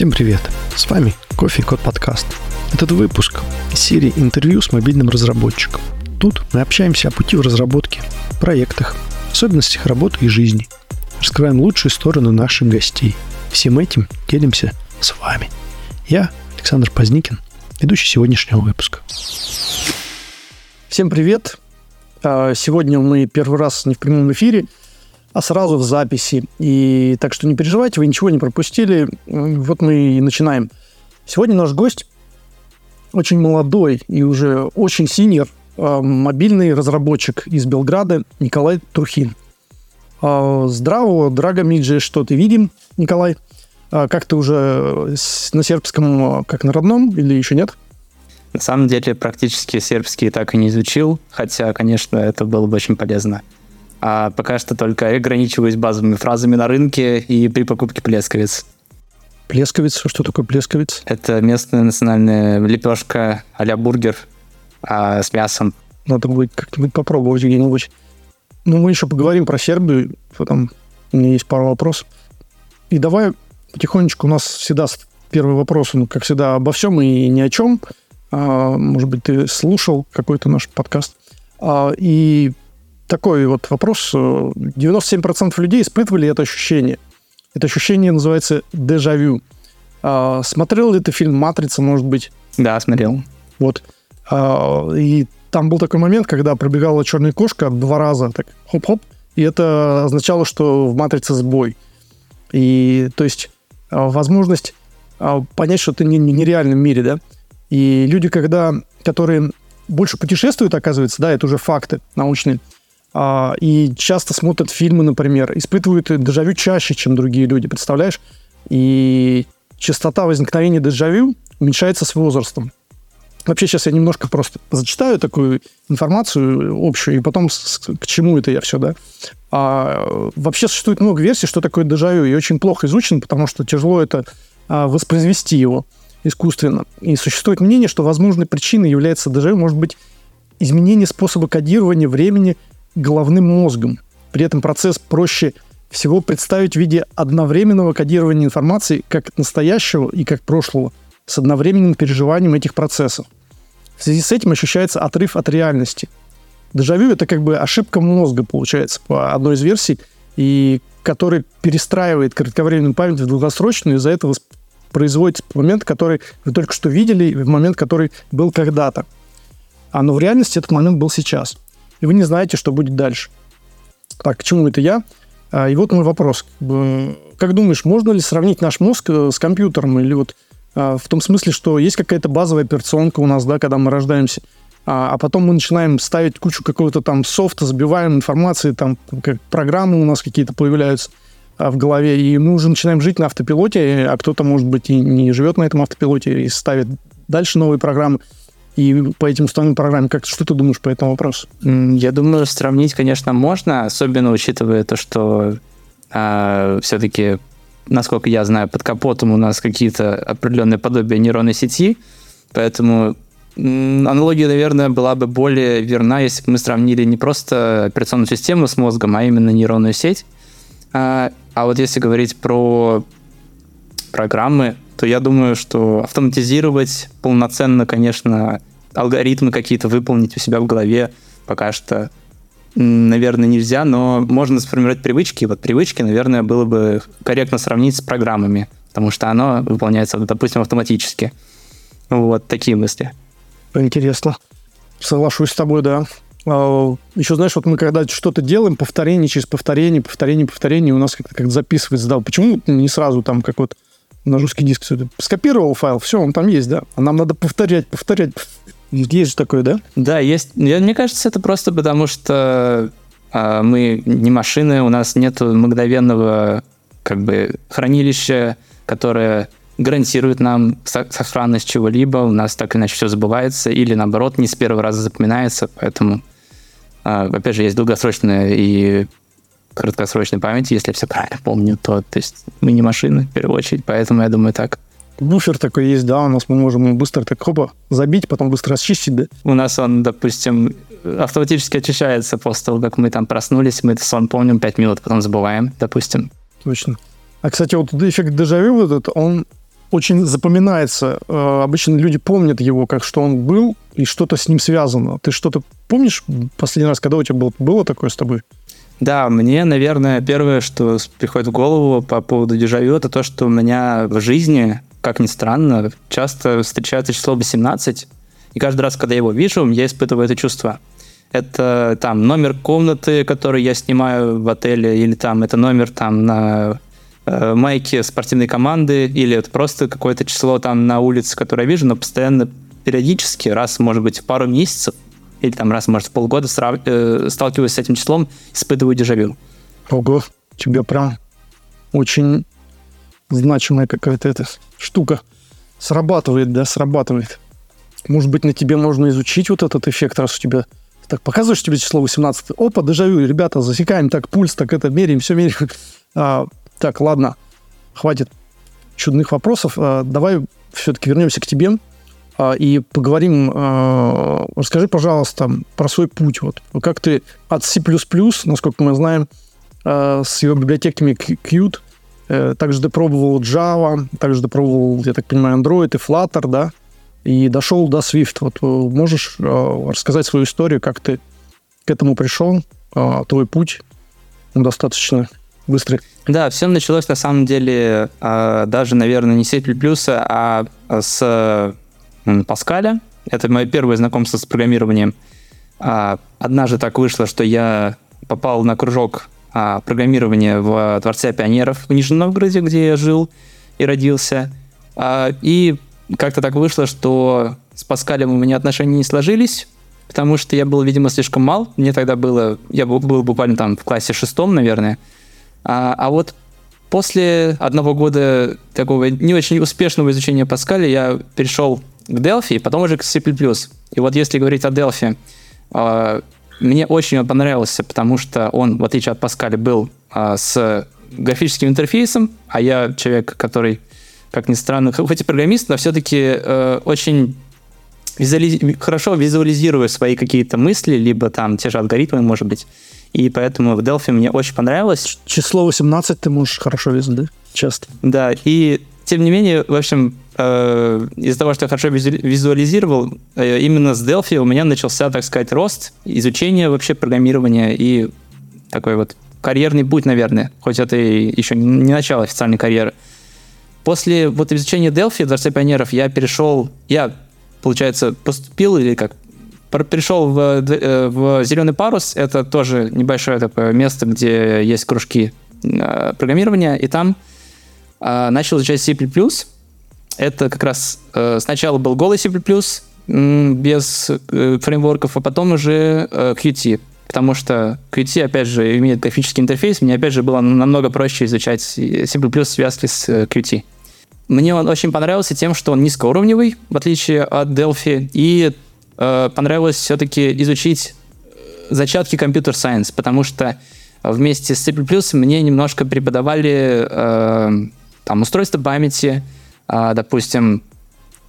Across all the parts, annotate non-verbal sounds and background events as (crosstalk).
Всем привет! С вами Кофе Код Подкаст. Этот выпуск серии интервью с мобильным разработчиком. Тут мы общаемся о пути в разработке, проектах, особенностях работы и жизни. Раскрываем лучшие стороны наших гостей. Всем этим делимся с вами. Я Александр Поздникин, ведущий сегодняшнего выпуска. Всем привет! А, сегодня мы первый раз не в прямом эфире, а сразу в записи. И так что не переживайте, вы ничего не пропустили. Вот мы и начинаем. Сегодня наш гость очень молодой и уже очень синер а, мобильный разработчик из Белграда Николай Трухин. А, здраво, драго Миджи, что ты видим, Николай? А, как ты уже на сербском, как на родном, или еще нет? На самом деле, практически сербский так и не изучил, хотя, конечно, это было бы очень полезно. А пока что только ограничиваюсь базовыми фразами на рынке и при покупке плесковиц. Плесковиц? Что такое плесковиц? Это местная национальная лепешка а бургер а, с мясом. Надо будет как-нибудь попробовать где-нибудь. Ну, мы еще поговорим про Сербию, потом у меня есть пару вопросов. И давай потихонечку у нас всегда первый вопрос, ну, как всегда, обо всем и ни о чем. А, может быть, ты слушал какой-то наш подкаст. А, и такой вот вопрос. 97% людей испытывали это ощущение. Это ощущение называется дежавю. А, смотрел ли ты фильм «Матрица», может быть? Да, смотрел. Вот. А, и там был такой момент, когда пробегала черная кошка два раза, так хоп-хоп, и это означало, что в «Матрице» сбой. И, то есть, а, возможность а, понять, что ты не, не в нереальном мире, да? И люди, когда, которые больше путешествуют, оказывается, да, это уже факты научные, и часто смотрят фильмы, например, испытывают дежавю чаще, чем другие люди, представляешь? И частота возникновения дежавю уменьшается с возрастом. Вообще сейчас я немножко просто зачитаю такую информацию общую, и потом к чему это я все, да. А, вообще существует много версий, что такое дежавю, и очень плохо изучен, потому что тяжело это а, воспроизвести его искусственно. И существует мнение, что возможной причиной является дежавю, может быть, изменение способа кодирования времени – головным мозгом. При этом процесс проще всего представить в виде одновременного кодирования информации как настоящего и как прошлого с одновременным переживанием этих процессов. В связи с этим ощущается отрыв от реальности. Дежавю – это как бы ошибка мозга, получается, по одной из версий, и который перестраивает кратковременную память в долгосрочную, из-за этого производится момент, который вы только что видели, в момент, который был когда-то. А но в реальности этот момент был сейчас – и вы не знаете, что будет дальше. Так, к чему это я? А, и вот мой вопрос. Как думаешь, можно ли сравнить наш мозг э, с компьютером? Или вот а, в том смысле, что есть какая-то базовая операционка у нас, да, когда мы рождаемся, а, а потом мы начинаем ставить кучу какого-то там софта, забиваем информации, там как программы у нас какие-то появляются в голове, и мы уже начинаем жить на автопилоте, а кто-то, может быть, и не живет на этом автопилоте и ставит дальше новые программы и по этим установленным программам. Как, что ты думаешь по этому вопросу? Я думаю, сравнить, конечно, можно, особенно учитывая то, что а, все-таки, насколько я знаю, под капотом у нас какие-то определенные подобия нейронной сети, поэтому аналогия, наверное, была бы более верна, если бы мы сравнили не просто операционную систему с мозгом, а именно нейронную сеть. А, а вот если говорить про программы, то я думаю, что автоматизировать полноценно, конечно, алгоритмы какие-то выполнить у себя в голове пока что, наверное, нельзя, но можно сформировать привычки. Вот привычки, наверное, было бы корректно сравнить с программами, потому что оно выполняется, допустим, автоматически. Вот такие мысли. Интересно. Соглашусь с тобой, да. А, Еще, знаешь, вот мы когда что-то делаем, повторение через повторение, повторение, повторение, у нас как-то как записывается, да. Почему не сразу там как вот на жесткий диск все это. Скопировал файл, все, он там есть, да. А нам надо повторять, повторять. Есть же такое, да? Да, есть. Я, мне кажется, это просто потому, что э, мы не машины, у нас нет мгновенного как бы хранилища, которое гарантирует нам сохранность чего-либо, у нас так иначе все забывается, или наоборот, не с первого раза запоминается, поэтому, э, опять же, есть долгосрочная и краткосрочной памяти, если я все правильно помню, то, то есть мы не машины, в первую очередь, поэтому я думаю так. Буфер такой есть, да, у нас мы можем быстро так хопа забить, потом быстро расчистить, да? У нас он, допустим, автоматически очищается после того, как мы там проснулись, мы сон помним 5 минут, потом забываем, допустим. Точно. А, кстати, вот эффект дежавю вот этот, он очень запоминается. Э, обычно люди помнят его, как что он был, и что-то с ним связано. Ты что-то помнишь последний раз, когда у тебя было, было такое с тобой? Да, мне, наверное, первое, что приходит в голову по поводу дежавю, это то, что у меня в жизни, как ни странно, часто встречается число 18, и каждый раз, когда я его вижу, я испытываю это чувство. Это там номер комнаты, который я снимаю в отеле, или там это номер там на э, майке спортивной команды, или это просто какое-то число там на улице, которое я вижу, но постоянно, периодически, раз, может быть, пару месяцев, или там раз, может, в полгода срав... э, сталкиваюсь с этим числом, испытываю дежавю. Ого, тебе прям очень значимая какая-то эта штука. Срабатывает, да, срабатывает. Может быть, на тебе можно изучить вот этот эффект, раз у тебя... Так, показываешь тебе число 18. Опа, дежавю, ребята, засекаем так пульс, так это меряем, все меряем. А, так, ладно, хватит чудных вопросов. А, давай все-таки вернемся к тебе и поговорим. А, расскажи, пожалуйста, про свой путь. Вот как ты от C++, насколько мы знаем, а, с его библиотеками Qt, э, также ты пробовал Java, также ты пробовал, я так понимаю, Android и Flutter, да? и дошел до Swift. Вот э, можешь рассказать свою историю, как ты к этому пришел, твой путь достаточно быстрый. Да, все началось на самом деле даже, наверное, не C++, а с Паскаля. Это мое первое знакомство с программированием. А, однажды так вышло, что я попал на кружок а, программирования в Дворце пионеров в Нижнем Новгороде, где я жил и родился. А, и как-то так вышло, что с Паскалем у меня отношения не сложились, потому что я был, видимо, слишком мал. Мне тогда было... Я был, буквально там в классе шестом, наверное. А вот после одного года такого не очень успешного изучения Паскаля я перешел к Delphi, и потом уже к C++. И вот если говорить о Delphi, а, мне очень он понравился, потому что он, в отличие от Паскаля, был а, с графическим интерфейсом, а я человек, который как ни странно, хоть и программист, но все-таки э, очень визуализ... хорошо визуализирую свои какие-то мысли, либо там те же алгоритмы, может быть. И поэтому в Delphi мне очень понравилось. Число 18 ты можешь хорошо визуализировать, да? Часто. Да, и тем не менее, в общем, э, из-за того, что я хорошо визуализировал, э, именно с Delphi у меня начался, так сказать, рост, изучение вообще программирования и такой вот карьерный путь, наверное, хоть это и еще не начало официальной карьеры. После вот изучения Delphi, Дворца пионеров, я перешел, я, получается, поступил или как, перешел в, э, в Зеленый парус, это тоже небольшое такое место, где есть кружки программирования, и там начал изучать C++. Это как раз сначала был голый C++, без фреймворков, а потом уже Qt, потому что Qt, опять же, имеет графический интерфейс, мне, опять же, было намного проще изучать C++ в связке с Qt. Мне он очень понравился тем, что он низкоуровневый, в отличие от Delphi, и э, понравилось все-таки изучить э, зачатки компьютер-сайенс, потому что вместе с C++ мне немножко преподавали э, там устройство памяти, э, допустим,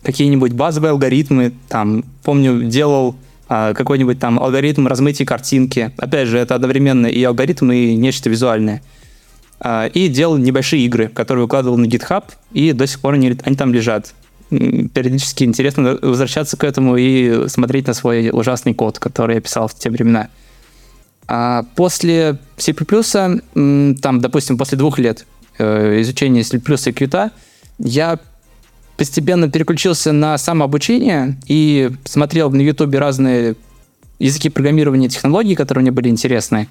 какие-нибудь базовые алгоритмы, там, помню, делал э, какой-нибудь там алгоритм размытия картинки. Опять же, это одновременно и алгоритм, и нечто визуальное. А, и делал небольшие игры, которые выкладывал на GitHub, и до сих пор они, они там лежат. Периодически интересно возвращаться к этому и смотреть на свой ужасный код, который я писал в те времена. А после C++, там, допустим, после двух лет э, изучения C++ и Qt, я постепенно переключился на самообучение и смотрел на YouTube разные языки программирования и технологий, которые мне были интересны.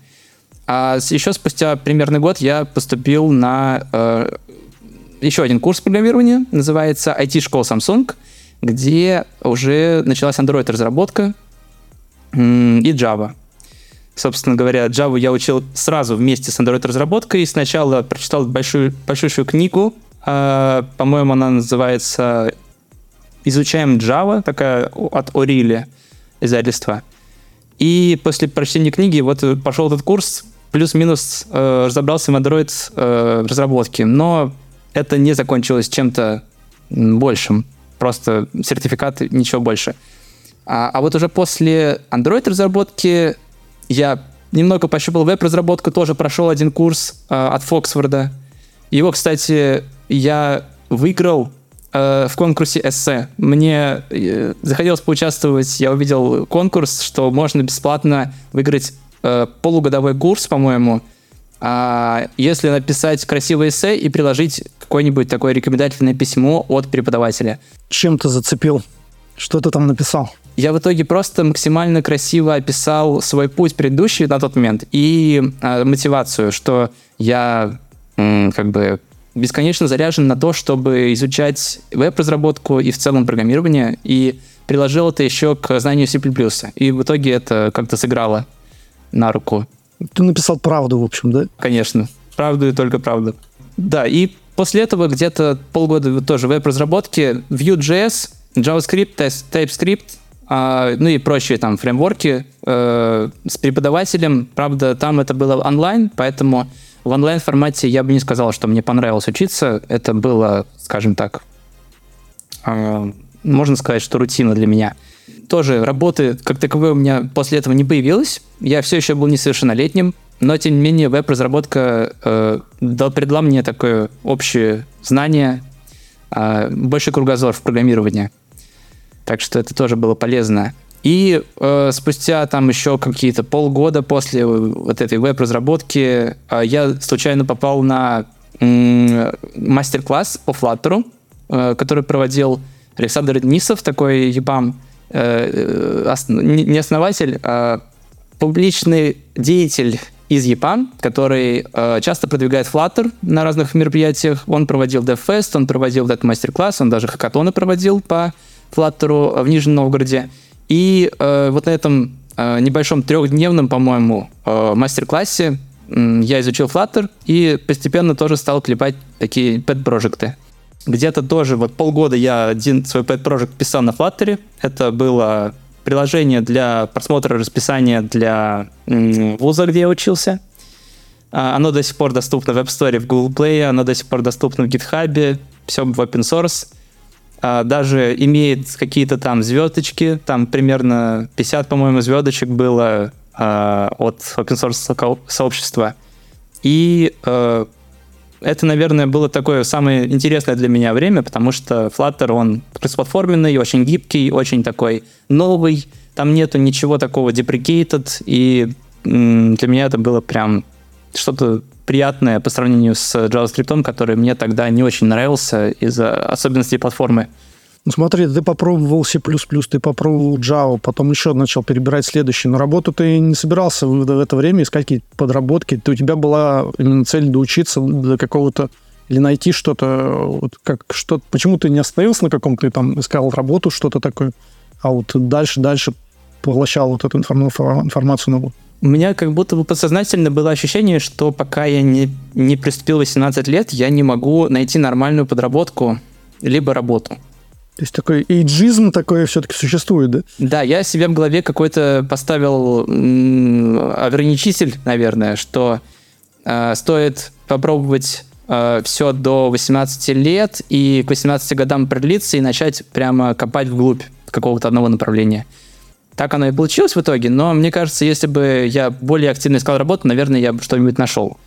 А еще спустя примерно год я поступил на э, еще один курс программирования, называется IT-школа Samsung, где уже началась Android-разработка и Java. Собственно говоря, Java я учил сразу вместе с Android-разработкой. Сначала прочитал большую, большущую книгу, по-моему, она называется «Изучаем Java», такая от Орили издательства. И после прочтения книги вот пошел этот курс, плюс-минус э, разобрался в Android э, разработке, но это не закончилось чем-то большим, просто сертификат, ничего больше. А, а вот уже после Android разработки я немного пощупал веб-разработку, тоже прошел один курс э, от Фоксфорда. Его, кстати, я выиграл э, в конкурсе эссе. Мне э, захотелось поучаствовать, я увидел конкурс, что можно бесплатно выиграть э, полугодовой курс, по-моему, а если написать красивое эссе и приложить какое-нибудь такое рекомендательное письмо от преподавателя. Чем ты зацепил? Что ты там написал? Я в итоге просто максимально красиво описал свой путь предыдущий на тот момент и э, мотивацию, что я м, как бы бесконечно заряжен на то, чтобы изучать веб-разработку и в целом программирование, и приложил это еще к знанию C++. И в итоге это как-то сыграло на руку. Ты написал правду, в общем, да? Конечно. Правду и только правду. Да, и после этого где-то полгода тоже веб-разработки, Vue.js, JavaScript, TypeScript, а, ну и прочие там фреймворки э, с преподавателем. Правда, там это было онлайн, поэтому в онлайн-формате я бы не сказал, что мне понравилось учиться. Это было, скажем так, э, можно сказать, что рутина для меня. Тоже работы как таковой у меня после этого не появилось. Я все еще был несовершеннолетним, но тем не менее веб-разработка э, предла мне такое общее знание, э, больше кругозор в программировании. Так что это тоже было полезно. И э, спустя там еще какие-то полгода после вот этой веб-разработки э, я случайно попал на э, мастер-класс по Flutter, э, который проводил Александр Денисов, такой ебам, э, ос, не основатель, а публичный деятель из EPAM, который э, часто продвигает Flutter на разных мероприятиях. Он проводил DevFest, он проводил этот мастер-класс, он даже хакатоны проводил по Flutter в Нижнем Новгороде. И э, вот на этом э, небольшом трехдневном, по-моему, э, мастер-классе э, я изучил Flutter и постепенно тоже стал клепать такие pet-проекты. Где-то тоже вот полгода я один свой pet-проект писал на Flutter. Это было приложение для просмотра расписания для э, вуза, где я учился. А, оно до сих пор доступно в App Store, в Google Play, оно до сих пор доступно в GitHub, все в open source. А, даже имеет какие-то там звездочки, там примерно 50, по-моему, звездочек было а, от open source сообщества. И а, это, наверное, было такое самое интересное для меня время, потому что Flutter, он кроссплатформенный, очень гибкий, очень такой новый, там нету ничего такого deprecated, и для меня это было прям что-то приятное по сравнению с JavaScript, который мне тогда не очень нравился из-за особенностей платформы. Ну смотри, ты попробовал C++, ты попробовал Java, потом еще начал перебирать следующий. Но работу ты не собирался в это время искать какие-то подработки. Ты, у тебя была именно цель доучиться до какого-то или найти что-то, вот как что почему ты не остановился на каком-то, там искал работу, что-то такое, а вот дальше, дальше поглощал вот эту информацию новую? У меня как будто бы подсознательно было ощущение, что пока я не, не приступил 18 лет, я не могу найти нормальную подработку либо работу. То есть такой эйджизм такой все-таки существует, да? Да, я себе в голове какой-то поставил ограничитель, наверное, что э, стоит попробовать э, все до 18 лет и к 18 годам продлиться и начать прямо копать вглубь какого-то одного направления. Так оно и получилось в итоге, но мне кажется, если бы я более активно искал работу, наверное, я бы что-нибудь нашел.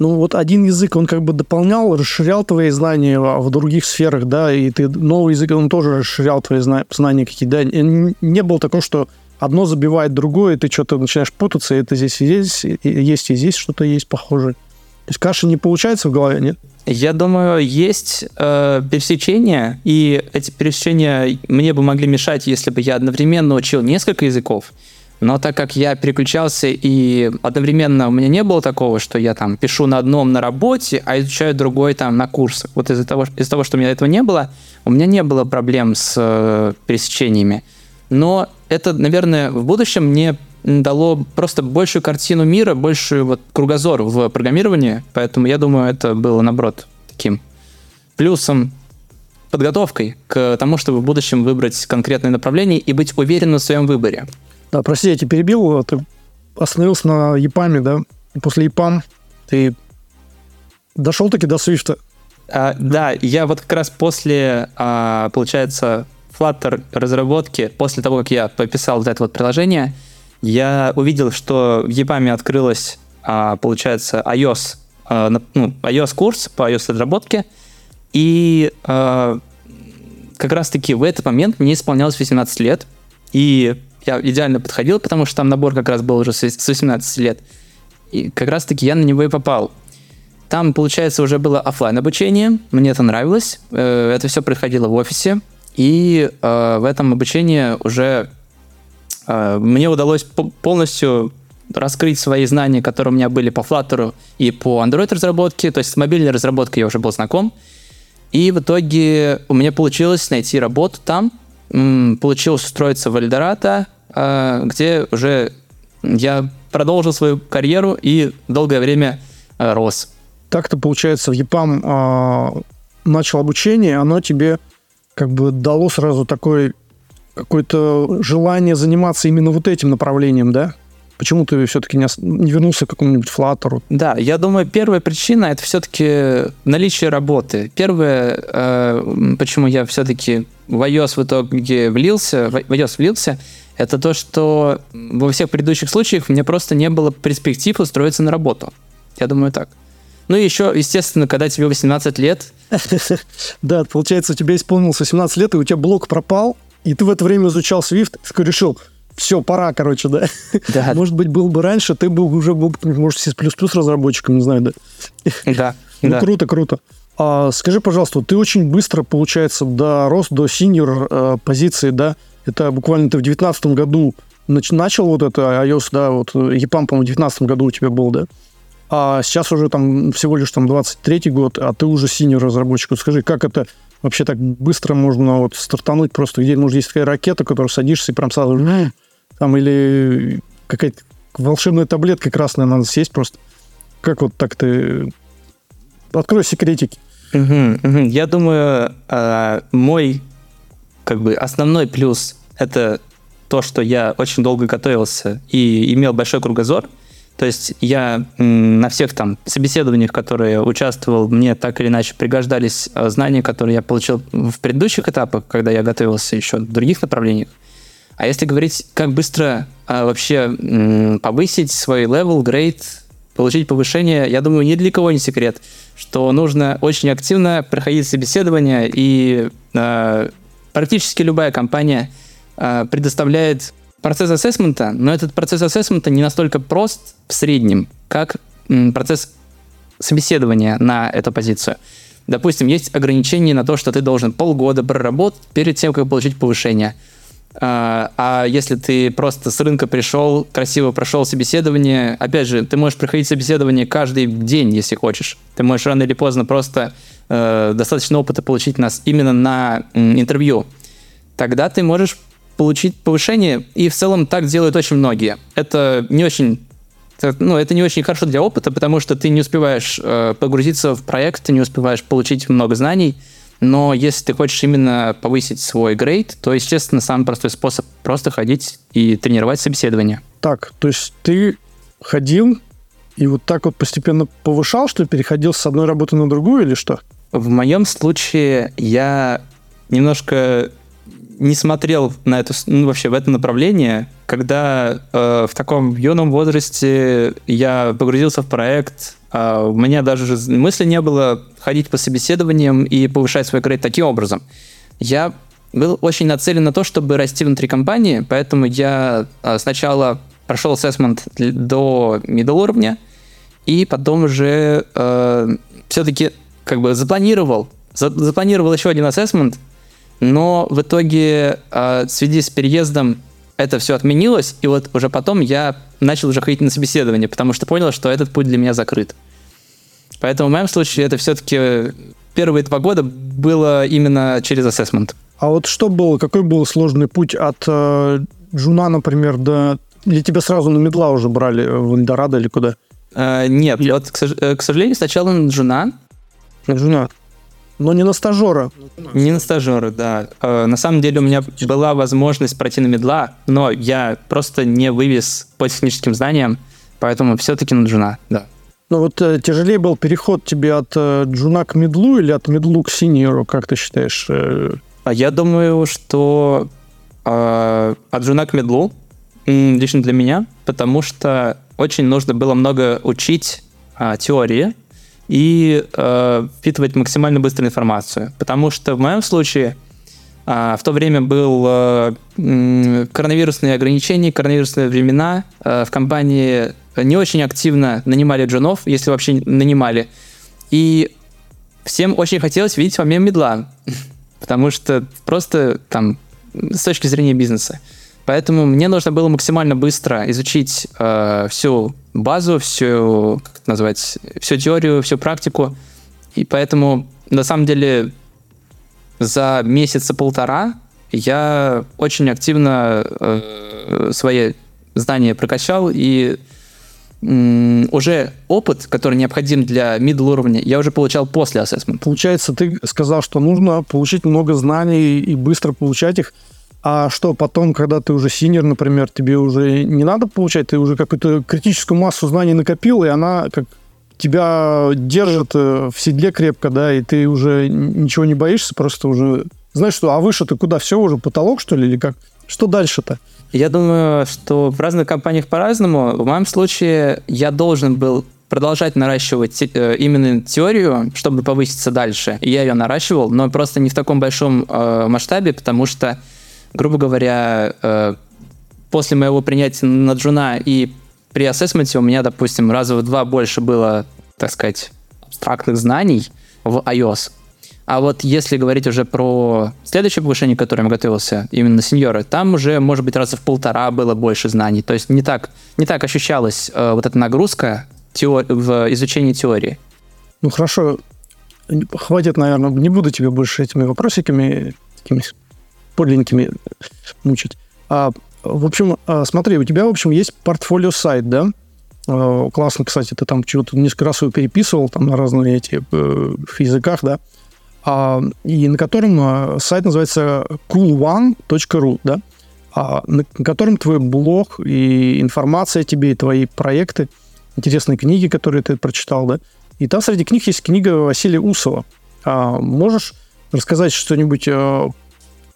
Ну, вот один язык, он как бы дополнял, расширял твои знания в других сферах, да, и ты новый язык, он тоже расширял твои знания какие-то, да. Не было такого, что одно забивает другое, и ты что-то начинаешь путаться, и это здесь и здесь, и есть и здесь что-то есть похожее. То есть каши не получается в голове, нет? Я думаю, есть э, пересечения, и эти пересечения мне бы могли мешать, если бы я одновременно учил несколько языков. Но так как я переключался и одновременно у меня не было такого, что я там пишу на одном на работе, а изучаю другой там на курсах. Вот из-за того, из-за того, что у меня этого не было, у меня не было проблем с э, пересечениями. Но это, наверное, в будущем мне дало просто большую картину мира, большую вот кругозор в программировании, поэтому я думаю, это было, наоборот, таким плюсом, подготовкой к тому, чтобы в будущем выбрать конкретное направление и быть уверенным в своем выборе. Да, прости, я тебя перебил, ты остановился на ЕПАМе, да? И после ЕПАМ ты дошел таки до Свифта? А, да, я вот как раз после, а, получается, Flutter разработки, после того, как я пописал вот это вот приложение, я увидел, что в EPAM открылась, а, получается, iOS, а, ну, iOS курс по iOS разработке, и а, как раз-таки в этот момент мне исполнялось 18 лет, и я идеально подходил, потому что там набор как раз был уже с 18 лет. И как раз-таки я на него и попал. Там, получается, уже было офлайн обучение, мне это нравилось, э, это все происходило в офисе, и э, в этом обучении уже мне удалось полностью раскрыть свои знания, которые у меня были по Flutter и по Android разработке, то есть с мобильной разработкой я уже был знаком, и в итоге у меня получилось найти работу там, получилось устроиться в Эльдорадо, где уже я продолжил свою карьеру и долгое время рос. Так-то, получается, в ЕПАМ э, начал обучение, оно тебе как бы дало сразу такое какое-то желание заниматься именно вот этим направлением, да? Почему ты все-таки не, не вернулся к какому-нибудь флаттеру? Да, я думаю, первая причина это все-таки наличие работы. Первое, э, почему я все-таки в iOS в итоге влился, в iOS влился, это то, что во всех предыдущих случаях мне просто не было перспектив устроиться на работу. Я думаю так. Ну и еще, естественно, когда тебе 18 лет... (laughs) Да, получается, у тебя исполнилось 18 лет, и у тебя блок пропал, и ты в это время изучал Swift, такой решил, все, пора, короче, да? Да. (laughs) Может быть, был бы раньше, ты был уже был, может, C++ разработчиком, не знаю, да? Да. (laughs) Ну, да. круто, круто. А, скажи, пожалуйста, ты очень быстро, получается, дорос до синьор э, позиции, да? Это буквально ты в 2019 году начал вот это iOS, да, вот EPAM, по-моему, в 2019 году у тебя был, да? а сейчас уже там всего лишь там 23-й год, а ты уже синий разработчик. Вот скажи, как это вообще так быстро можно вот стартануть просто, где, может, есть такая ракета, которую садишься и прям сразу там или какая-то волшебная таблетка красная надо съесть просто. Как вот так ты... Открой секретики. Угу, угу. Я думаю, э, мой как бы основной плюс это то, что я очень долго готовился и имел большой кругозор. То есть я на всех там собеседованиях, которые участвовал, мне так или иначе пригождались э, знания, которые я получил в предыдущих этапах, когда я готовился еще в других направлениях. А если говорить, как быстро а, вообще м, повысить свой level, grade, получить повышение, я думаю, ни для кого не секрет, что нужно очень активно проходить собеседование, и а, практически любая компания а, предоставляет процесс ассессмента, но этот процесс ассессмента не настолько прост в среднем, как процесс собеседования на эту позицию. Допустим, есть ограничение на то, что ты должен полгода проработать перед тем, как получить повышение. А, а если ты просто с рынка пришел, красиво прошел собеседование, опять же, ты можешь проходить собеседование каждый день, если хочешь. Ты можешь рано или поздно просто э, достаточно опыта получить нас именно на интервью. Тогда ты можешь получить повышение, и в целом так делают очень многие. Это не очень ну, это не очень хорошо для опыта, потому что ты не успеваешь э, погрузиться в проект, ты не успеваешь получить много знаний, но если ты хочешь именно повысить свой грейд, то, естественно, самый простой способ просто ходить и тренировать собеседование. Так, то есть ты ходил и вот так вот постепенно повышал, что переходил с одной работы на другую или что? В моем случае я немножко не смотрел на это, ну, вообще в это направление, когда э, в таком юном возрасте я погрузился в проект, э, у меня даже мысли не было ходить по собеседованиям и повышать свой грейд таким образом. Я был очень нацелен на то, чтобы расти внутри компании, поэтому я э, сначала прошел ассессмент до middle уровня, и потом уже э, все-таки как бы запланировал, за, запланировал еще один ассессмент, но в итоге э, в связи с переездом это все отменилось, и вот уже потом я начал уже ходить на собеседование, потому что понял, что этот путь для меня закрыт. Поэтому в моем случае это все-таки первые два года было именно через ассессмент. А вот что было, какой был сложный путь от э, Джуна, например, до... Или тебя сразу на мидла уже брали в Эльдорадо или куда? Э, нет, вот, к, э, к сожалению, сначала на джуна. На джуна. Но не на стажера. Не на стажера, да. Э, на самом деле у меня была возможность пройти на мидла, но я просто не вывез по техническим знаниям, поэтому все-таки на джуна, да. Ну вот э, тяжелее был переход тебе от э, джуна к мидлу или от мидла к сеньору, как ты считаешь? Э... А я думаю, что э, от джуна к медлу лично для меня, потому что очень нужно было много учить э, теории, и э, впитывать максимально быструю информацию. Потому что в моем случае А, в то время был э, коронавирусные ограничения, коронавирусные времена. Э, в компании не очень активно нанимали джунов, если вообще нанимали. И всем очень хотелось видеть во мне медла, (laughs) потому что просто там с точки зрения бизнеса. Поэтому мне нужно было максимально быстро изучить э, всю базу, всю, это назвать, всю теорию, всю практику. И поэтому, на самом деле, за месяца полтора я очень активно э, свои знания прокачал и уже опыт, который необходим для middle уровня, я уже получал после ассессмента. Получается, ты сказал, что нужно получить много знаний и быстро получать их. А что потом, когда ты уже синер, например, тебе уже не надо получать, ты уже какую-то критическую массу знаний накопил, и она как тебя держит э, в седле крепко, да, и ты уже ничего не боишься, просто уже знаешь, что, а выше ты куда, все уже потолок, что ли, или как? Что дальше-то? Я думаю, что в разных компаниях по-разному. В моем случае я должен был продолжать наращивать э, именно теорию, чтобы повыситься дальше. И я ее наращивал, но просто не в таком большом э, масштабе, потому что, грубо говоря, э, после моего принятия на джуна и при ассессменте у меня, допустим, раза в два больше было, так сказать, абстрактных знаний в iOS. А вот если говорить уже про следующее повышение, к которому готовился, именно сеньоры, там уже, может быть, раза в полтора было больше знаний. То есть не так, не так ощущалась э, вот эта нагрузка теор- в изучении теории. Ну хорошо, хватит, наверное, не буду тебе больше этими вопросиками такими подленькими мучить. А, в общем, а, смотри, у тебя, в общем, есть портфолио сайт, да? А, классно, кстати, ты там чего-то несколько раз его переписывал там на разные эти э, языках, да? а, и на котором а, сайт называется coolone.ru, да, а, на, котором твой блог и информация тебе, и твои проекты, интересные книги, которые ты прочитал, да, и там среди книг есть книга Василия Усова. А, можешь рассказать что-нибудь, а,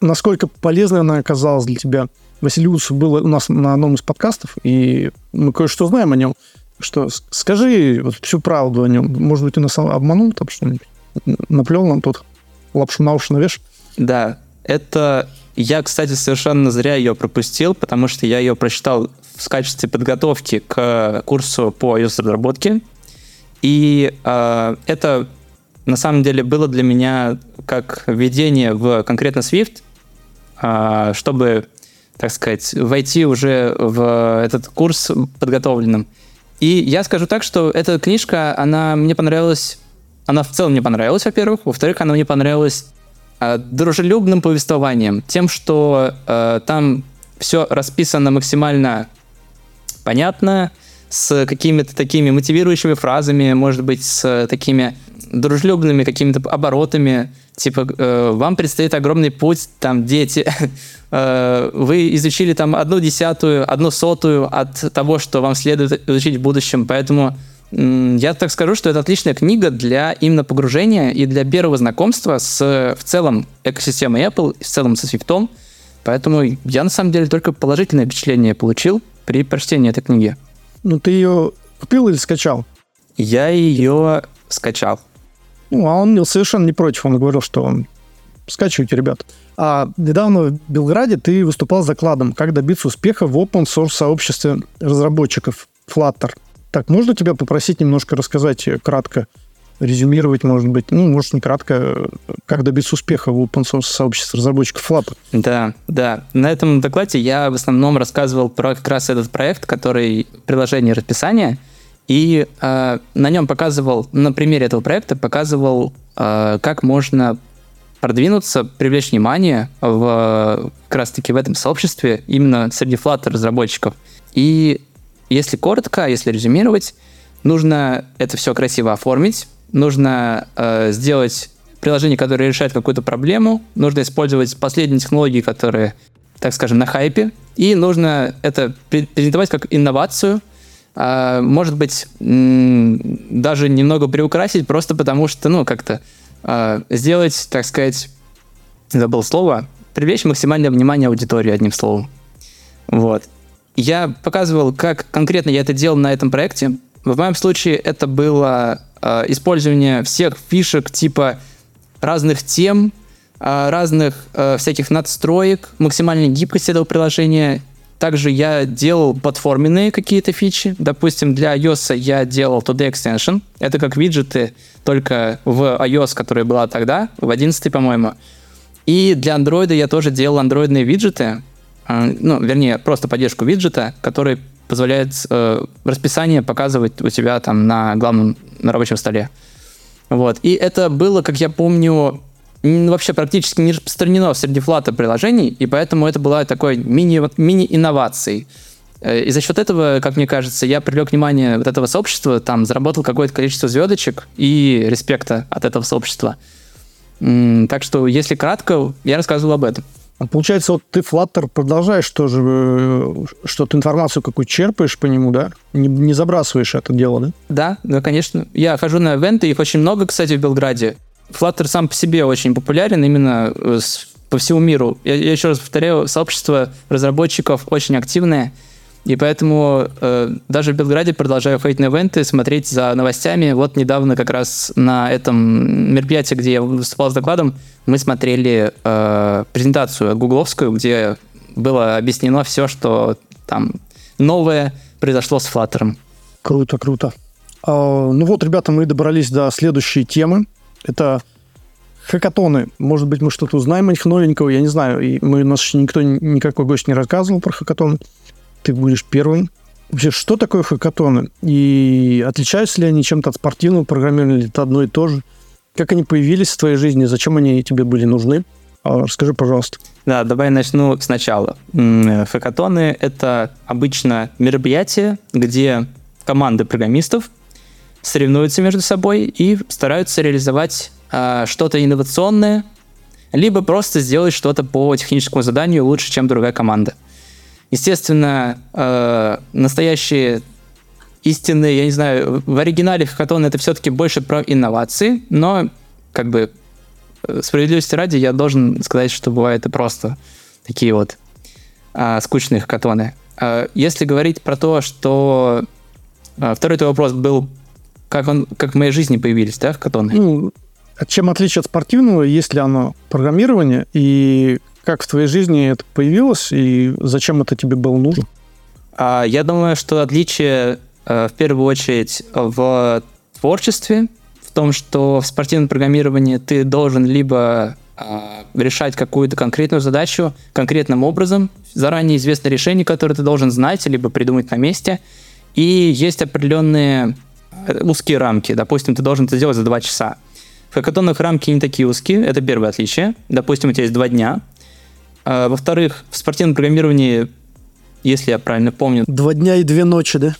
насколько полезной она оказалась для тебя? Василий Усов был у нас на одном из подкастов, и мы кое-что знаем о нем. Что скажи вот всю правду о нем. Может быть, ты нас обманул там что-нибудь? наплел нам тут лапшу на уши навеш. Да, это... Я, кстати, совершенно зря ее пропустил, потому что я ее прочитал в качестве подготовки к курсу по iOS-разработке. И э, это на самом деле было для меня как введение в конкретно Swift, чтобы, так сказать, войти уже в этот курс подготовленным. И я скажу так, что эта книжка, она мне понравилась она в целом мне понравилась, во-первых. Во-вторых, она мне понравилась э, дружелюбным повествованием. Тем, что э, там все расписано максимально понятно, с какими-то такими мотивирующими фразами, может быть, с такими дружелюбными какими-то оборотами, типа э, вам предстоит огромный путь, там дети, (laughs) э, вы изучили там одну десятую, одну сотую от того, что вам следует изучить в будущем, поэтому я так скажу, что это отличная книга для именно погружения и для первого знакомства с в целом экосистемой Apple, в целом со Swift. Поэтому я на самом деле только положительное впечатление получил при прочтении этой книги. Ну, ты ее купил или скачал? Я ее скачал. Ну, а он совершенно не против. Он говорил, что скачивайте, ребят. А недавно в Белграде ты выступал закладом «Как добиться успеха в open source сообществе разработчиков Flutter». Так, можно тебя попросить немножко рассказать э, кратко, резюмировать, может быть, ну, может, не кратко, э, как добиться успеха в open source сообществе разработчиков Flutter? Да, да. На этом докладе я в основном рассказывал про как раз этот проект, который приложение расписания, и э, на нем показывал, на примере этого проекта показывал, э, как можно продвинуться, привлечь внимание в, как раз-таки в этом сообществе именно среди Flutter разработчиков. И если коротко, если резюмировать, нужно это все красиво оформить, нужно э, сделать приложение, которое решает какую-то проблему, нужно использовать последние технологии, которые, так скажем, на хайпе, и нужно это презентовать как инновацию, может быть, даже немного приукрасить, просто потому что, ну, как-то э, сделать, так сказать, забыл слово, привлечь максимальное внимание аудитории, одним словом. Вот. Я показывал, как конкретно я это делал на этом проекте. В моем случае это было э, использование всех фишек типа разных тем, а, разных а, всяких надстроек, максимальной гибкости этого приложения. Также я делал платформенные какие-то фичи. Допустим, для iOS я делал Today Extension. Это как виджеты, только в iOS, которая была тогда, в 11, по-моему. И для Android я тоже делал андроидные виджеты, ну, вернее, просто поддержку виджета, который позволяет э, расписание показывать у тебя там на главном на рабочем столе. Вот. И это было, как я помню, вообще практически не распространено среди флата приложений, и поэтому это была такой мини, мини-инновацией. Э, и за счет этого, как мне кажется, я привлек внимание вот этого сообщества, там заработал какое-то количество звездочек и респекта от этого сообщества. Так что, если кратко, я рассказывал об этом. А получается, вот ты Flutter продолжаешь тоже, э, что-то информацию какую черпаешь по нему, да? Не, не забрасываешь это дело, да? Да, да, конечно. Я хожу на ивенты, их очень много, кстати, в Белграде. Flutter сам по себе очень популярен именно э, по всему миру. Я, я еще раз повторяю, сообщество разработчиков очень активное, и поэтому э, даже в Белграде продолжаю ходить на ивенты, смотреть за новостями. Вот недавно как раз на этом мероприятии, где я выступал с докладом, мы смотрели э, презентацию гугловскую, где было объяснено все, что там новое произошло с Flutter. Круто, круто. А, ну вот, ребята, мы добрались до следующей темы. Это хакатоны. Может быть, мы что-то узнаем о них новенького, я не знаю. И мы, у нас еще никто, никакой гость не рассказывал про хакатоны ты будешь первым. Вообще, что такое хакатоны? И отличаются ли они чем-то от спортивного программирования, или это одно и то же? Как они появились в твоей жизни? Зачем они тебе были нужны? А, расскажи, пожалуйста. Да, давай начну сначала. Хакатоны — это обычно мероприятие, где команды программистов соревнуются между собой и стараются реализовать э, что-то инновационное, либо просто сделать что-то по техническому заданию лучше, чем другая команда. Естественно, э, настоящие истинные, я не знаю, в оригинале хакатон это все-таки больше про инновации, но как бы справедливости ради я должен сказать, что бывает и просто такие вот э, скучные хакатоны. Э, если говорить про то, что э, второй твой вопрос был, как он, как в моей жизни появились, да, хакатоны? Ну, чем отличие от спортивного, есть ли оно программирование и как в твоей жизни это появилось и зачем это тебе было нужно? А, я думаю, что отличие э, в первую очередь в творчестве, в том, что в спортивном программировании ты должен либо а, решать какую-то конкретную задачу конкретным образом, заранее известное решение, которое ты должен знать, либо придумать на месте, и есть определенные э, узкие рамки. Допустим, ты должен это сделать за два часа. В хакатонах рамки не такие узкие, это первое отличие. Допустим, у тебя есть два дня, а, во-вторых, в спортивном программировании, если я правильно помню... Два дня и две ночи, да?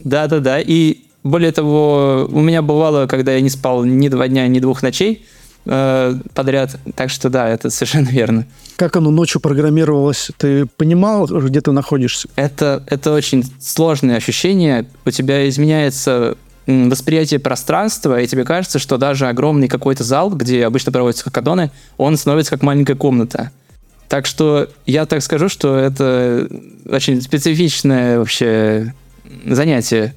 Да-да-да. И более того, у меня бывало, когда я не спал ни два дня, ни двух ночей э, подряд. Так что да, это совершенно верно. Как оно ночью программировалось? Ты понимал, где ты находишься? Это, это очень сложное ощущение. У тебя изменяется восприятие пространства, и тебе кажется, что даже огромный какой-то зал, где обычно проводятся хакатоны, он становится как маленькая комната. Так что я так скажу, что это очень специфичное вообще занятие.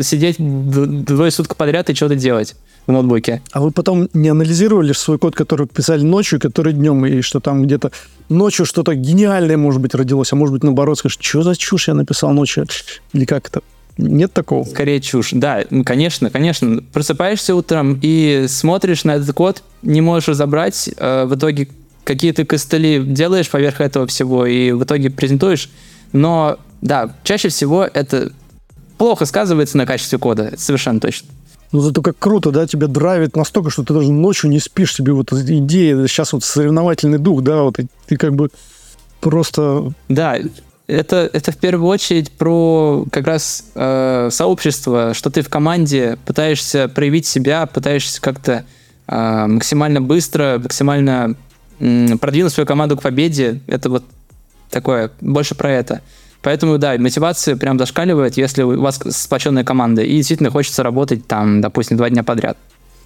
Сидеть двое суток подряд и что-то делать в ноутбуке. А вы потом не анализировали свой код, который писали ночью, который днем, и что там где-то ночью что-то гениальное, может быть, родилось, а может быть, наоборот, скажешь, что за чушь я написал ночью? Или как это? Нет такого? Скорее чушь. Да, конечно, конечно. Просыпаешься утром и смотришь на этот код, не можешь разобрать, э, в итоге какие ты костыли делаешь поверх этого всего и в итоге презентуешь. Но да, чаще всего это плохо сказывается на качестве кода, совершенно точно. Ну, зато как круто, да, тебя драйвит настолько, что ты даже ночью не спишь себе вот идея, сейчас вот соревновательный дух, да, вот ты как бы просто... Да, это, это в первую очередь про как раз э, сообщество, что ты в команде пытаешься проявить себя, пытаешься как-то э, максимально быстро, максимально продвинуть свою команду к победе, это вот такое, больше про это. Поэтому, да, мотивация прям зашкаливает, если у вас сплоченная команда, и действительно хочется работать там, допустим, два дня подряд.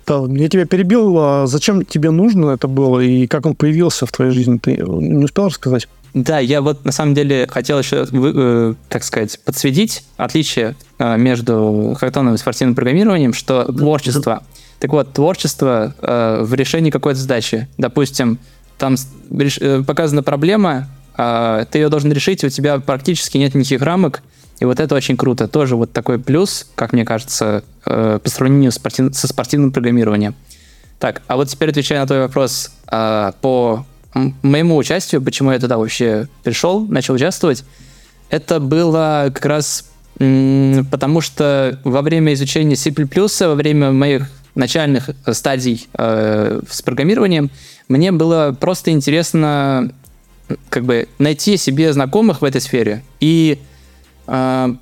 Да, я тебя перебил. А зачем тебе нужно это было, и как он появился в твоей жизни? Ты не успел рассказать? Да, я вот на самом деле хотел еще, э, так сказать, подсветить отличие э, между хактоном и спортивным программированием, что творчество. Так вот, творчество э, в решении какой-то задачи. Допустим, там показана проблема, ты ее должен решить, у тебя практически нет никаких рамок, и вот это очень круто. Тоже вот такой плюс, как мне кажется, э, по сравнению со спортивным программированием. Так, а вот теперь отвечая на твой вопрос по моему участию, почему я туда вообще пришел, начал участвовать, это было как раз потому, что во время изучения C++, во время моих начальных стадий э, с программированием, мне было просто интересно как бы найти себе знакомых в этой сфере и э,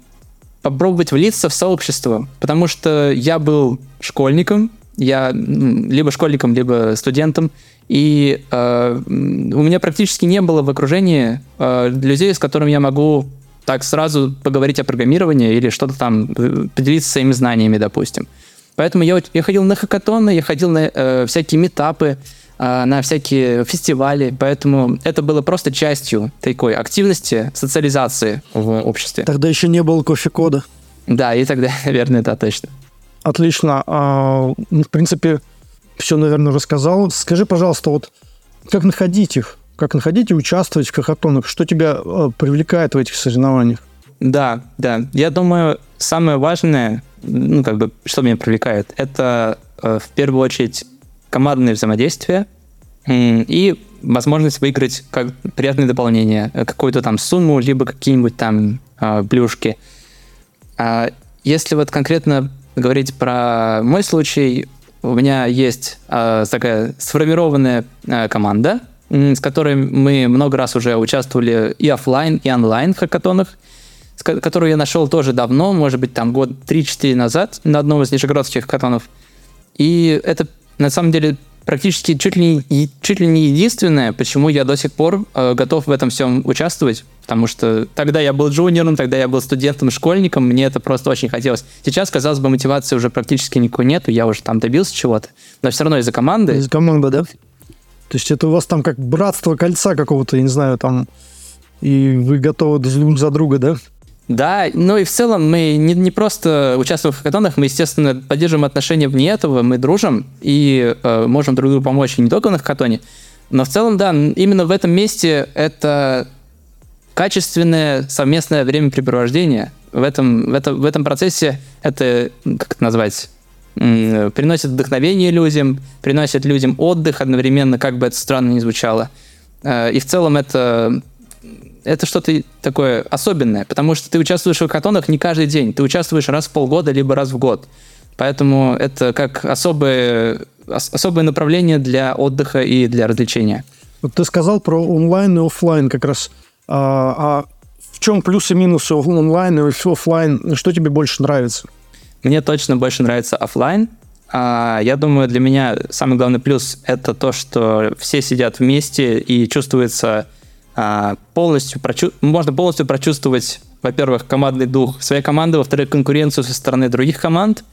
попробовать влиться в сообщество, потому что я был школьником, я либо школьником, либо студентом, и э, у меня практически не было в окружении э, людей, с которыми я могу так сразу поговорить о программировании или что-то там, э, поделиться своими знаниями, допустим. Поэтому я, я ходил на хакатоны, я ходил на э, всякие метапы, э, на всякие фестивали, поэтому это было просто частью такой активности, социализации в обществе. Тогда еще не было кофе-кода. Да, и тогда, (laughs) наверное, да, точно. Отлично. А, ну, в принципе, все, наверное, рассказал. Скажи, пожалуйста, вот как находить их? Как находить и участвовать в хакатонах? Что тебя э, привлекает в этих соревнованиях? Да, да. Я думаю, самое важное, ну, как бы, что меня привлекает, это э, в первую очередь командное взаимодействие и возможность выиграть как приятное дополнение, э, какую-то там сумму, либо какие-нибудь там э, плюшки. А если вот конкретно говорить про мой случай, у меня есть э, такая сформированная э, команда, с которой мы много раз уже участвовали и офлайн, и онлайн в хакатонах, которую я нашел тоже давно, может быть, там год 3-4 назад на одном из нижегородских хакатонов. И это на самом деле практически чуть ли, чуть ли не единственное, почему я до сих пор э, готов в этом всем участвовать, потому что тогда я был джуниором, тогда я был студентом, школьником, мне это просто очень хотелось. Сейчас, казалось бы, мотивации уже практически никакой нету, я уже там добился чего-то, но все равно из-за команды. Из-за команды, да? То есть это у вас там как братство кольца какого-то, я не знаю, там, и вы готовы друг за друга, да? Да, ну и в целом мы не, не просто участвуем в хакатонах, мы, естественно, поддерживаем отношения вне этого, мы дружим и э, можем друг другу помочь не только на хакатоне, но в целом, да, именно в этом месте это качественное совместное времяпрепровождение. В этом, в этом, в этом процессе это, как это назвать, приносит вдохновение людям, приносит людям отдых одновременно, как бы это странно ни звучало. Э, и в целом это это что-то такое особенное, потому что ты участвуешь в хакатонах не каждый день, ты участвуешь раз в полгода, либо раз в год. Поэтому это как особое, особое направление для отдыха и для развлечения. Вот ты сказал про онлайн и офлайн как раз. А, а в чем плюсы и минусы онлайн и офлайн? Что тебе больше нравится? Мне точно больше нравится офлайн. А, я думаю, для меня самый главный плюс это то, что все сидят вместе и чувствуется полностью прочу... можно полностью прочувствовать, во-первых, командный дух своей команды, во-вторых, конкуренцию со стороны других команд,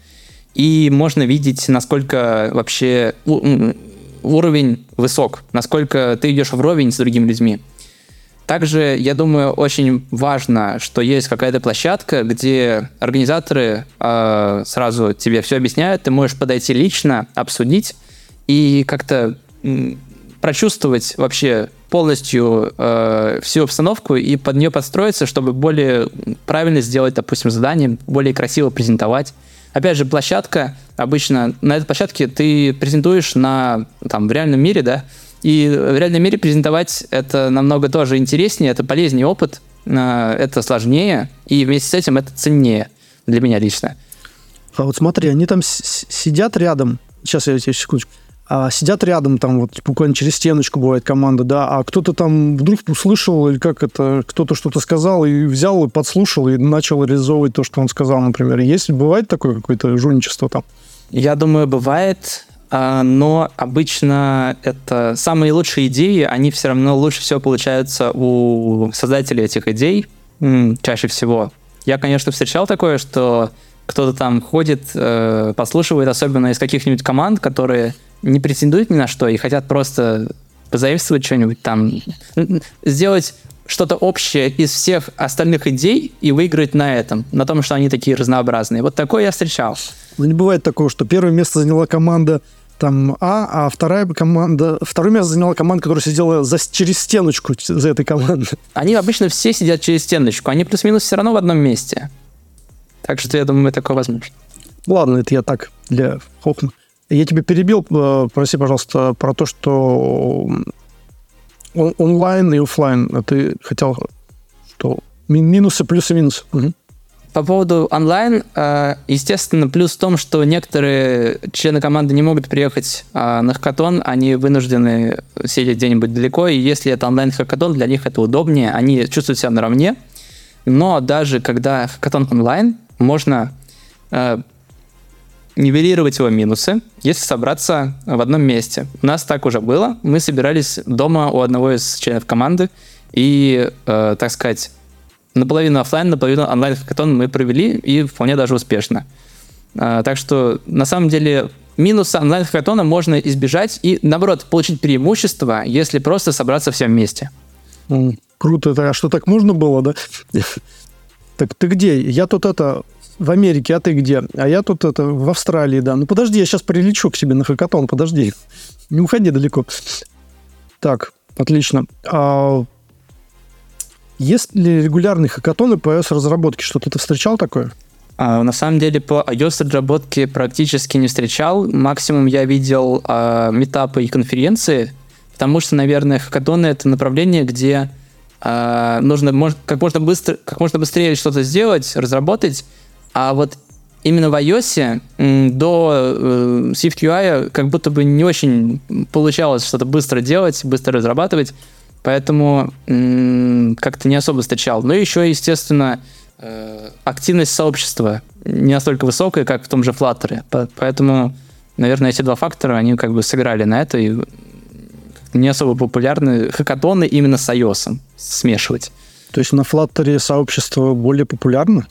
и можно видеть, насколько вообще уровень высок, насколько ты идешь вровень с другими людьми. Также, я думаю, очень важно, что есть какая-то площадка, где организаторы э, сразу тебе все объясняют, ты можешь подойти лично, обсудить и как-то прочувствовать вообще полностью э, всю обстановку и под нее подстроиться, чтобы более правильно сделать, допустим, задание, более красиво презентовать. Опять же, площадка, обычно на этой площадке ты презентуешь на, там, в реальном мире, да, и в реальном мире презентовать это намного тоже интереснее, это полезнее опыт, э, это сложнее, и вместе с этим это ценнее для меня лично. А вот смотри, они там сидят рядом, сейчас я тебе секундочку, а сидят рядом, там вот буквально через стеночку бывает команда, да, а кто-то там вдруг услышал, или как это, кто-то что-то сказал и взял, и подслушал, и начал реализовывать то, что он сказал, например. Есть, бывает такое какое-то жульничество там? Я думаю, бывает, а, но обычно это самые лучшие идеи, они все равно лучше всего получаются у создателей этих идей, чаще всего. Я, конечно, встречал такое, что кто-то там ходит, э, послушивает, особенно из каких-нибудь команд, которые не претендуют ни на что и хотят просто позаимствовать что-нибудь там, сделать что-то общее из всех остальных идей и выиграть на этом, на том, что они такие разнообразные. Вот такое я встречал. Но не бывает такого, что первое место заняла команда там А, а вторая команда, второе место заняла команда, которая сидела за, через стеночку за этой командой. Они обычно все сидят через стеночку, они плюс-минус все равно в одном месте. Так что я думаю, такое возможно. Ладно, это я так для хохма. Я тебя перебил, э, проси, пожалуйста, про то, что онлайн и офлайн. А ты хотел что? Минусы, плюсы, минусы. Угу. По поводу онлайн, э, естественно, плюс в том, что некоторые члены команды не могут приехать э, на хакатон, они вынуждены сидеть где-нибудь далеко, и если это онлайн-хакатон, для них это удобнее, они чувствуют себя наравне. Но даже когда хакатон онлайн, можно нивелировать его минусы, если собраться в одном месте. У нас так уже было. Мы собирались дома у одного из членов команды, и, э, так сказать, наполовину офлайн, наполовину онлайн хакатон мы провели, и вполне даже успешно. Э, так что, на самом деле, минуса онлайн хакатона можно избежать и, наоборот, получить преимущество, если просто собраться всем вместе. Круто. А что, так можно было, да? (laughs) Так ты где? Я тут это в Америке, а ты где? А я тут это в Австралии, да. Ну подожди, я сейчас прилечу к себе на хакатон, подожди. Не уходи далеко. Так, отлично. А есть ли регулярные хакатоны по iOS-разработке? Что-то ты встречал такое? А, на самом деле по iOS-разработке практически не встречал. Максимум я видел а, метапы и конференции, потому что, наверное, хакатоны — это направление, где а, нужно может, как, можно быстро, как можно быстрее что-то сделать, разработать, а вот именно в iOS до э, SwiftUI как будто бы не очень получалось что-то быстро делать, быстро разрабатывать, поэтому как-то не особо встречал. Но еще, естественно, э, активность сообщества не настолько высокая, как в том же Flutter. Поэтому, наверное, эти два фактора, они как бы сыграли на это, и не особо популярны хакатоны именно с iOS смешивать. То есть на Flutter сообщество более популярно?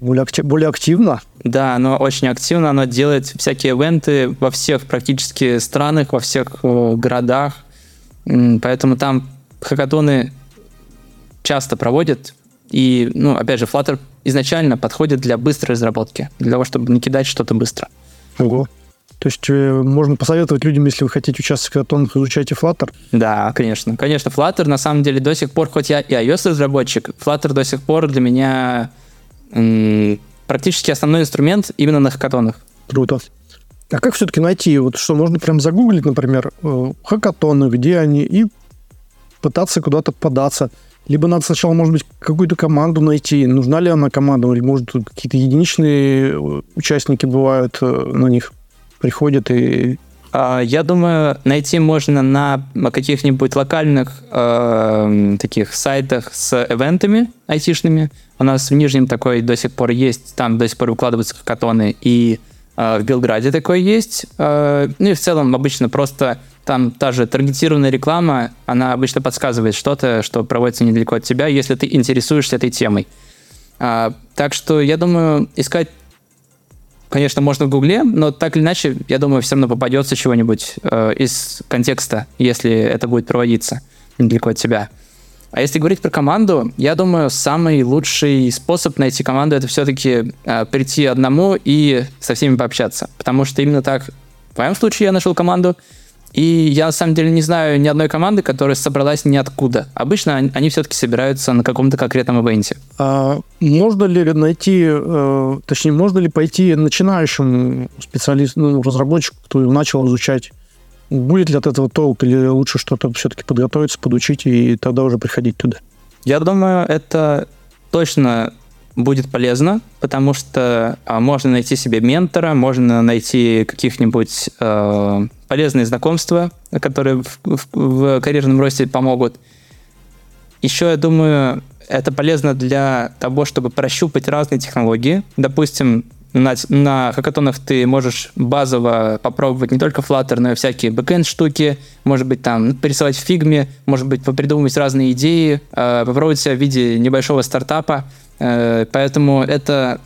Более, актив, более активно. Да, оно очень активно, оно делает всякие ивенты во всех практически странах, во всех э, городах, поэтому там хакатоны часто проводят, и, ну, опять же, Flutter изначально подходит для быстрой разработки, для того, чтобы не кидать что-то быстро. Ого. То есть э, можно посоветовать людям, если вы хотите участвовать в хакатонах, изучайте Flutter? Да, конечно. Конечно, Flutter на самом деле до сих пор, хоть я и iOS-разработчик, Flutter до сих пор для меня практически основной инструмент именно на хакатонах. Круто. А как все-таки найти, вот что можно прям загуглить, например, э, хакатоны, где они, и пытаться куда-то податься? Либо надо сначала, может быть, какую-то команду найти. Нужна ли она команда? Или, может, какие-то единичные э, участники бывают э, на них, приходят и я думаю, найти можно на каких-нибудь локальных э, таких сайтах с ивентами айтишными. У нас в Нижнем такой до сих пор есть, там до сих пор выкладываются хакатоны, и э, в Белграде такой есть. Э, ну и в целом обычно просто там та же таргетированная реклама, она обычно подсказывает что-то, что проводится недалеко от тебя, если ты интересуешься этой темой. А, так что я думаю, искать конечно, можно в Гугле, но так или иначе, я думаю, все равно попадется чего-нибудь э, из контекста, если это будет проводиться недалеко от тебя. А если говорить про команду, я думаю, самый лучший способ найти команду это все-таки э, прийти одному и со всеми пообщаться. Потому что именно так в моем случае я нашел команду, и я на самом деле не знаю ни одной команды, которая собралась ниоткуда. Обычно они, они все-таки собираются на каком-то конкретном ивенте. А можно ли найти, э, точнее, можно ли пойти начинающему специалисту, ну, разработчику, кто начал изучать? Будет ли от этого толк, или лучше что-то все-таки подготовиться, подучить и тогда уже приходить туда? Я думаю, это точно будет полезно, потому что а, можно найти себе ментора, можно найти каких-нибудь э, полезные знакомства, которые в, в, в карьерном росте помогут. Еще, я думаю, это полезно для того, чтобы прощупать разные технологии. Допустим, на, на хакатонах ты можешь базово попробовать не только Flutter, но и всякие backend штуки, может быть, там порисовать в Фигме, может быть, попридумывать разные идеи, э, попробовать себя в виде небольшого стартапа. Э, поэтому это,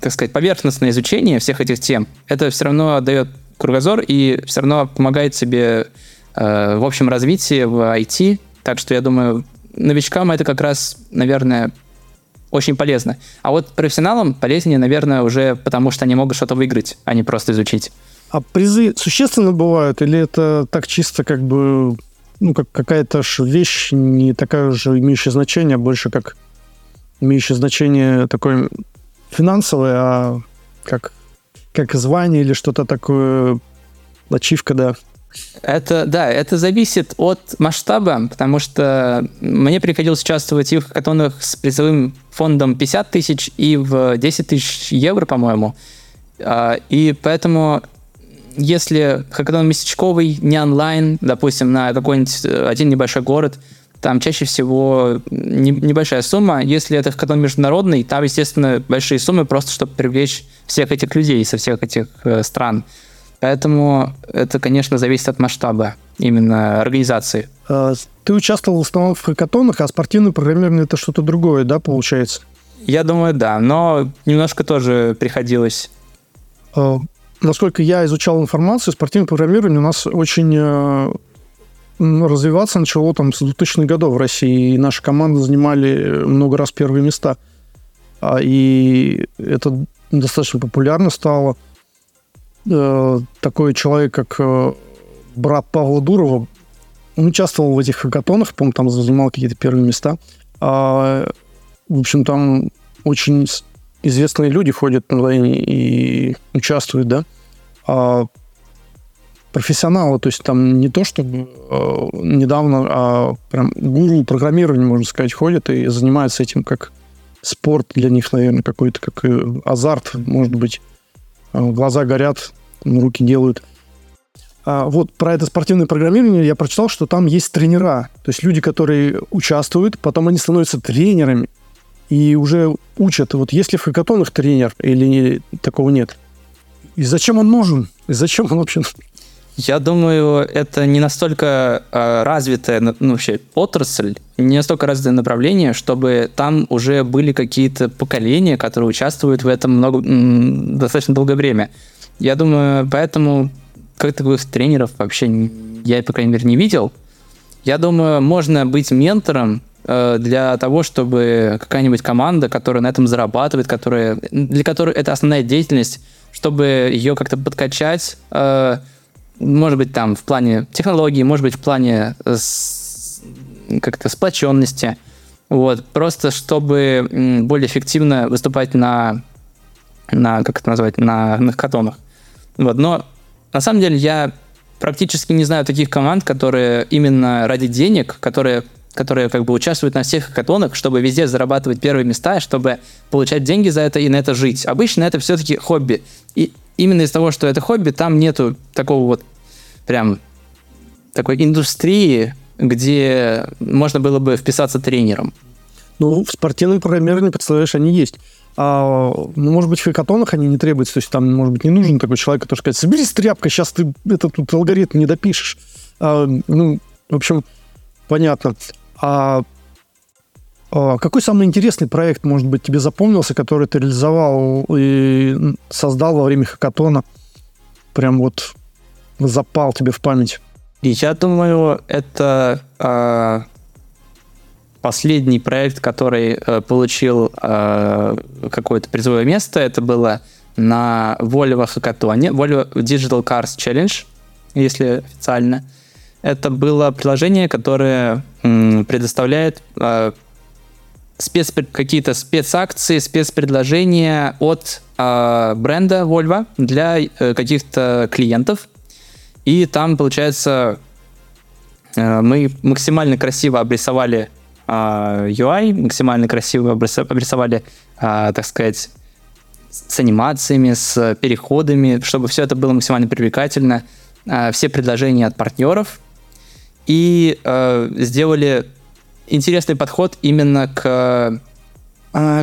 так сказать, поверхностное изучение всех этих тем, это все равно дает кругозор и все равно помогает себе э, в общем развитии в IT. Так что я думаю, новичкам это как раз, наверное, очень полезно. А вот профессионалам полезнее, наверное, уже потому что они могут что-то выиграть, а не просто изучить. А призы существенно бывают, или это так чисто как бы, ну, как какая-то вещь не такая уже имеющая значение, а больше как имеющее значение такое финансовое, а как, как звание или что-то такое, ачивка, да. Это, да, это зависит от масштаба, потому что мне приходилось участвовать и в хакатонах с призовым фондом 50 тысяч, и в 10 тысяч евро, по-моему. А, и поэтому, если хакатон местечковый, не онлайн, допустим, на какой-нибудь э, один небольшой город, там чаще всего небольшая сумма. Если это хакатон международный, там, естественно, большие суммы, просто чтобы привлечь всех этих людей со всех этих э, стран. Поэтому это, конечно, зависит от масштаба именно организации. А, ты участвовал в основном в хакатонах, а спортивное программирование это что-то другое, да, получается? Я думаю, да, но немножко тоже приходилось. А, насколько я изучал информацию, спортивное программирование у нас очень э, развиваться начало там с 2000-х годов в России, и наши команды занимали много раз первые места. А, и это достаточно популярно стало – э, такой человек, как э, брат Павла Дурова, он участвовал в этих хакатонах, по-моему, там занимал какие-то первые места. А, в общем, там очень известные люди ходят туда и, и участвуют, да. А профессионалы, то есть там не то, чтобы э, недавно, а прям гуру программирования, можно сказать, ходят и занимаются этим как спорт для них, наверное, какой-то как азарт, может быть. Э, глаза горят, руки делают. А вот про это спортивное программирование я прочитал, что там есть тренера. То есть люди, которые участвуют, потом они становятся тренерами и уже учат. Вот есть ли в хакатонах тренер или такого нет? И зачем он нужен? И зачем он вообще нужен? Я думаю, это не настолько э, развитая ну, вообще отрасль, не настолько развитое направление, чтобы там уже были какие-то поколения, которые участвуют в этом много, достаточно долгое время. Я думаю, поэтому как таковых тренеров вообще я, по крайней мере, не видел. Я думаю, можно быть ментором э, для того, чтобы какая-нибудь команда, которая на этом зарабатывает, которая, для которой это основная деятельность, чтобы ее как-то подкачать, э, может быть, там в плане технологий, может быть, в плане э, как-то сплоченности. Вот, просто чтобы более эффективно выступать на, на как это назвать, на, на хакатонах. Вот, но на самом деле я практически не знаю таких команд, которые именно ради денег, которые которые как бы участвуют на всех хакатонах, чтобы везде зарабатывать первые места, чтобы получать деньги за это и на это жить. Обычно это все-таки хобби. И именно из того, что это хобби, там нету такого вот прям такой индустрии, где можно было бы вписаться тренером. Ну, в спортивном программировании, представляешь, они есть. А, ну, может быть, в хакатонах они не требуются. То есть там, может быть, не нужен такой человек, который скажет, соберись тряпкой, сейчас ты этот тут алгоритм не допишешь. А, ну, в общем, понятно. А, а какой самый интересный проект, может быть, тебе запомнился, который ты реализовал и создал во время хакатона? Прям вот запал тебе в память? Я думаю, это э, последний проект, который э, получил э, какое-то призовое место. Это было на Volvo хакатоне, Volvo Digital Cars Challenge, если официально. Это было приложение, которое м, предоставляет э, спец, какие-то спецакции, спецпредложения от э, бренда Volvo для э, каких-то клиентов. И там, получается, э, мы максимально красиво обрисовали UI, а, максимально красиво обрисовали, а, так сказать, с анимациями, с переходами, чтобы все это было максимально привлекательно. А, все предложения от партнеров. И сделали интересный подход именно к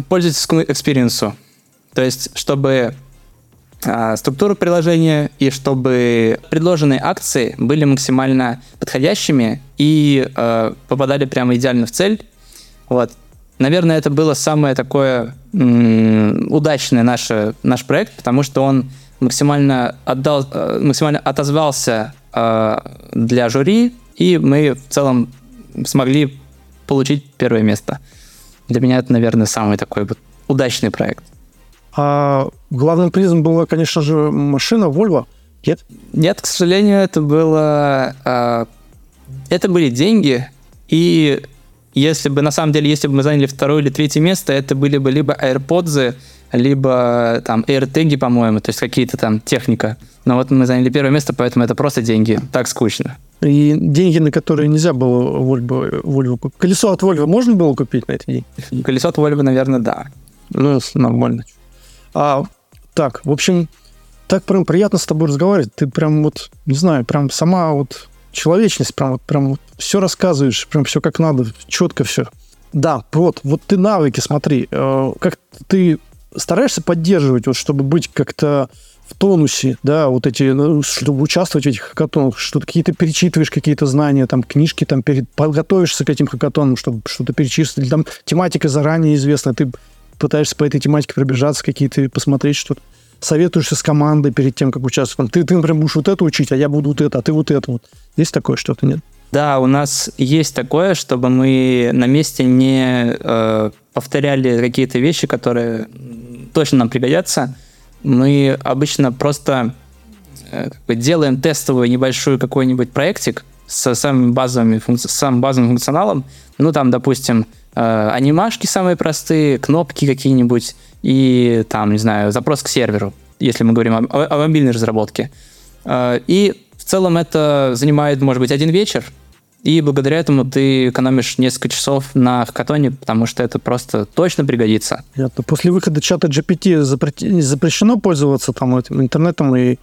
пользовательскому experience у. То есть, чтобы структуру приложения и чтобы предложенные акции были максимально подходящими и э, попадали прямо идеально в цель. Вот. Наверное, это было самое такое м- удачное наше, наш проект, потому что он максимально, отдал, э, максимально отозвался э, для жюри, и мы в целом смогли получить первое место. Для меня это, наверное, самый такой вот удачный проект. А главным призом была, конечно же, машина Volvo. Нет? Нет, к сожалению, это было... Э, это были деньги, и если бы, на самом деле, если бы мы заняли второе или третье место, это были бы либо AirPods, либо там AirTag, по-моему, то есть какие-то там техника. Но вот мы заняли первое место, поэтому это просто деньги. Так скучно. И деньги, на которые нельзя было Volvo, Volvo купить. Колесо от Volvo можно было купить на эти деньги? Колесо от Volvo, наверное, да. Ну, нормально. А, так, в общем, так прям приятно с тобой разговаривать. Ты прям вот, не знаю, прям сама вот человечность, прям вот, прям вот все рассказываешь, прям все как надо, четко все. Да, вот, вот ты навыки, смотри, э, как ты стараешься поддерживать, вот, чтобы быть как-то в тонусе, да, вот эти, ну, чтобы участвовать в этих хакатонах, что-то какие-то перечитываешь какие-то знания, там, книжки, там, перед, подготовишься к этим хакатонам, чтобы что-то перечислить, там тематика заранее известна, ты пытаешься по этой тематике пробежаться, какие-то посмотреть что-то, советуешься с командой перед тем, как участвовать. Ты, ты, например, будешь вот это учить, а я буду вот это, а ты вот это. Вот. Есть такое что-то, нет? Да, у нас есть такое, чтобы мы на месте не э, повторяли какие-то вещи, которые точно нам пригодятся. Мы обычно просто э, как бы делаем тестовый небольшой какой-нибудь проектик с самым базовыми, с самым базовым функционалом. Ну, там, допустим, э, анимашки самые простые, кнопки какие-нибудь и там, не знаю, запрос к серверу, если мы говорим о, о мобильной разработке. Э, и в целом это занимает, может быть, один вечер, и благодаря этому ты экономишь несколько часов на хакатоне, потому что это просто точно пригодится. Понятно. После выхода чата GPT запрещено пользоваться там этим интернетом и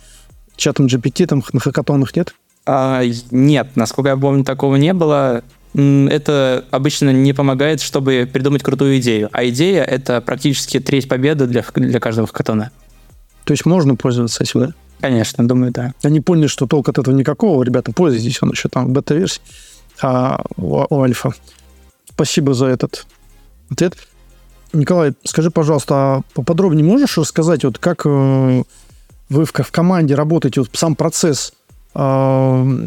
чатом GPT там на хакатонах нет? А, нет, насколько я помню, такого не было. Это обычно не помогает, чтобы придумать крутую идею. А идея — это практически треть победы для, для каждого хакатона. То есть можно пользоваться этим, да? Конечно, думаю, да. Они поняли, что толк от этого никакого. Ребята, пользуйтесь, он еще там в бета-версии а, у, у Альфа. Спасибо за этот ответ. Николай, скажи, пожалуйста, а поподробнее можешь рассказать, вот как э, вы в, в команде работаете, вот сам процесс э,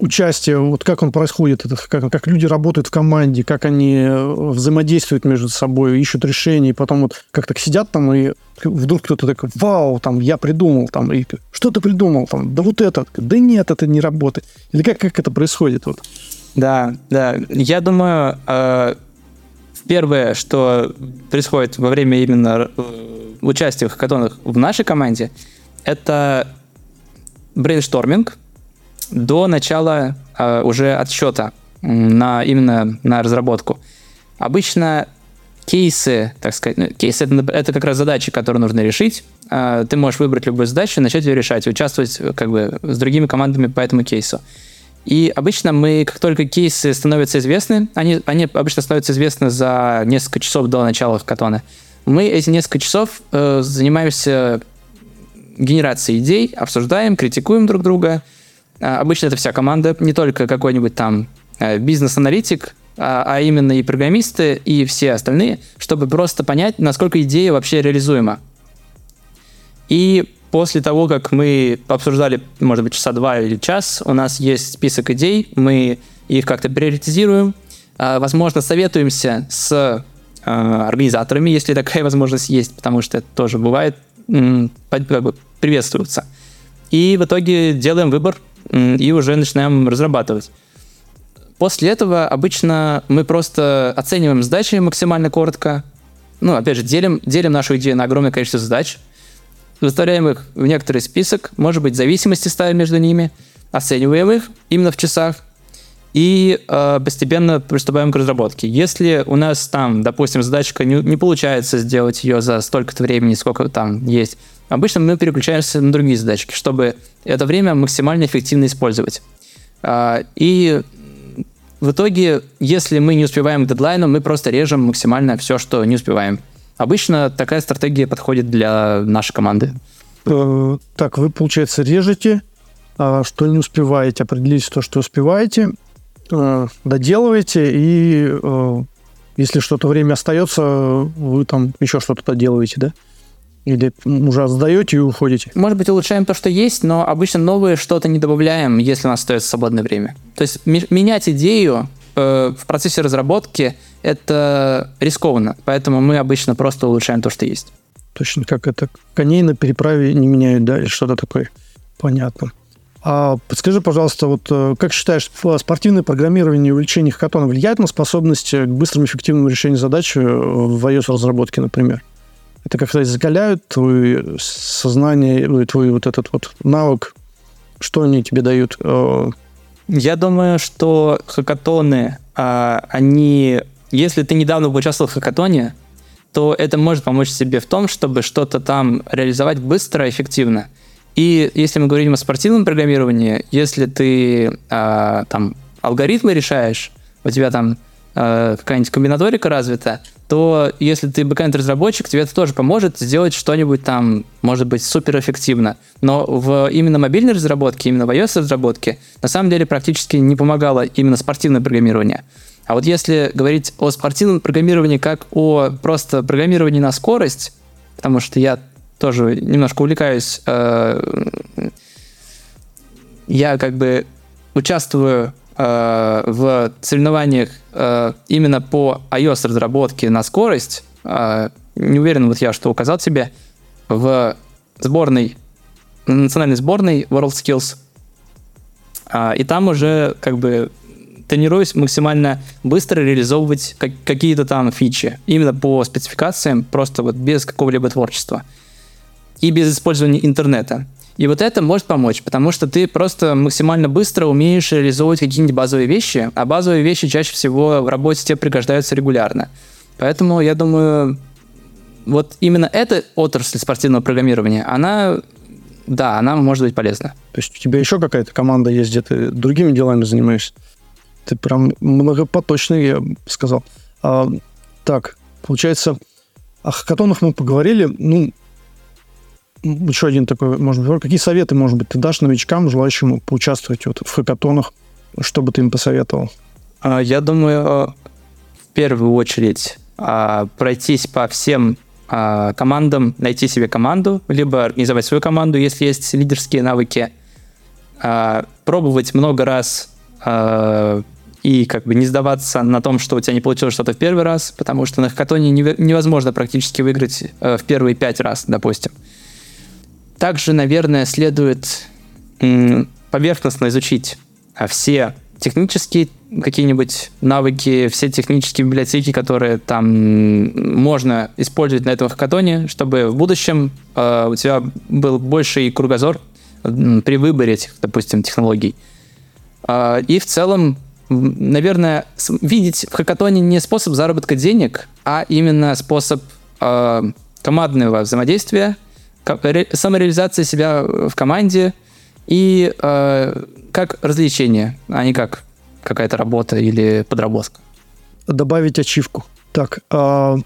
участия, вот как он происходит, как, как люди работают в команде, как они э, взаимодействуют между собой, ищут решения, и потом вот как так сидят там, и вдруг кто-то такой, вау, там, я придумал, там, и что ты придумал, там, да вот это, да нет, это не работает. Или как, как это происходит? Вот? Да, да, я думаю, э, первое, что происходит во время именно э, участия в хакатонах в нашей команде, это brainstorming, до начала э, уже отсчета на именно на разработку. Обычно кейсы, так сказать, ну, кейсы это, это как раз задачи, которые нужно решить. Э, ты можешь выбрать любую задачу, начать ее решать, участвовать как бы с другими командами по этому кейсу. И обычно мы, как только кейсы становятся известны, они, они обычно становятся известны за несколько часов до начала хакатона, мы эти несколько часов э, занимаемся генерацией идей, обсуждаем, критикуем друг друга, обычно это вся команда, не только какой-нибудь там э, бизнес-аналитик, а, а именно и программисты, и все остальные, чтобы просто понять, насколько идея вообще реализуема. И после того, как мы обсуждали, может быть, часа два или час, у нас есть список идей, мы их как-то приоритизируем, а, возможно, советуемся с организаторами, если такая (laughs) возможность есть, потому что это тоже бывает, как бы приветствуется. И в итоге делаем выбор, и уже начинаем разрабатывать. После этого обычно мы просто оцениваем задачи максимально коротко. Ну, опять же, делим, делим нашу идею на огромное количество задач, выставляем их в некоторый список, может быть, зависимости ставим между ними, оцениваем их именно в часах и э, постепенно приступаем к разработке. Если у нас там, допустим, задачка не, не получается сделать ее за столько-то времени, сколько там есть, Обычно мы переключаемся на другие задачки, чтобы это время максимально эффективно использовать. А, и в итоге, если мы не успеваем к дедлайну, мы просто режем максимально все, что не успеваем. Обычно такая стратегия подходит для нашей команды. Э, так, вы, получается, режете, а, что не успеваете, определите то, что успеваете, э, доделываете, и э, если что-то время остается, вы там еще что-то доделываете, да? Или уже сдаете и уходите? Может быть, улучшаем то, что есть, но обычно новые что-то не добавляем, если у нас остается свободное время. То есть менять идею э, в процессе разработки это рискованно, поэтому мы обычно просто улучшаем то, что есть. Точно как это коней на переправе не меняют, да, или что-то такое. Понятно. А подскажи, пожалуйста, вот э, как считаешь, спортивное программирование и увеличение хакатона влияет на способность к быстрому эффективному решению задач э, в iOS-разработке, например? Это как-то закаляют твое сознание, твой вот этот вот навык? Что они тебе дают? Э, Я думаю, что хакатоны, а, они... Если ты недавно участвовал в хакатоне, то это может помочь себе в том, чтобы что-то там реализовать быстро, эффективно – и если мы говорим о спортивном программировании, если ты э, там алгоритмы решаешь, у тебя там какая-нибудь комбинаторика развита, то если ты бэкэнд-разработчик, тебе это тоже поможет сделать что-нибудь там, может быть, суперэффективно. Но в именно мобильной разработке, именно в iOS-разработке, на самом деле практически не помогало именно спортивное программирование. А вот если говорить о спортивном программировании как о просто программировании на скорость, потому что я тоже немножко увлекаюсь. Э, я как бы участвую э, в соревнованиях э, именно по iOS-разработке на скорость. Не уверен вот я, что указал тебе в сборной, национальной сборной WorldSkills. И там уже как бы тренируюсь максимально быстро реализовывать какие-то там фичи. Именно по спецификациям, просто вот без какого-либо творчества и без использования интернета. И вот это может помочь, потому что ты просто максимально быстро умеешь реализовывать какие-нибудь базовые вещи, а базовые вещи чаще всего в работе тебе пригождаются регулярно. Поэтому я думаю, вот именно эта отрасль спортивного программирования, она, да, она может быть полезна. То есть у тебя еще какая-то команда есть, где ты другими делами занимаешься? Ты прям многопоточный, я бы сказал. А, так, получается, о хакатонах мы поговорили. Ну, еще один такой, может быть, какие советы, может быть, ты дашь новичкам, желающим поучаствовать вот в хакатонах, что бы ты им посоветовал? А, я думаю, в первую очередь а, пройтись по всем а, командам, найти себе команду, либо организовать свою команду, если есть лидерские навыки, пробовать много раз и как бы не сдаваться на том, что у тебя не получилось что-то в первый раз, потому что на хакатоне невозможно практически выиграть э, в первые пять раз, допустим. Также, наверное, следует поверхностно изучить а, все технические какие-нибудь навыки, все технические библиотеки, которые там можно использовать на этом хакатоне, чтобы в будущем э, у тебя был больший кругозор при выборе этих, допустим, технологий. Э, и в целом, наверное, видеть в хакатоне не способ заработка денег, а именно способ э, командного взаимодействия, самореализация себя в команде и э, как развлечение, а не как какая-то работа или подработка. Добавить ачивку. Так, э,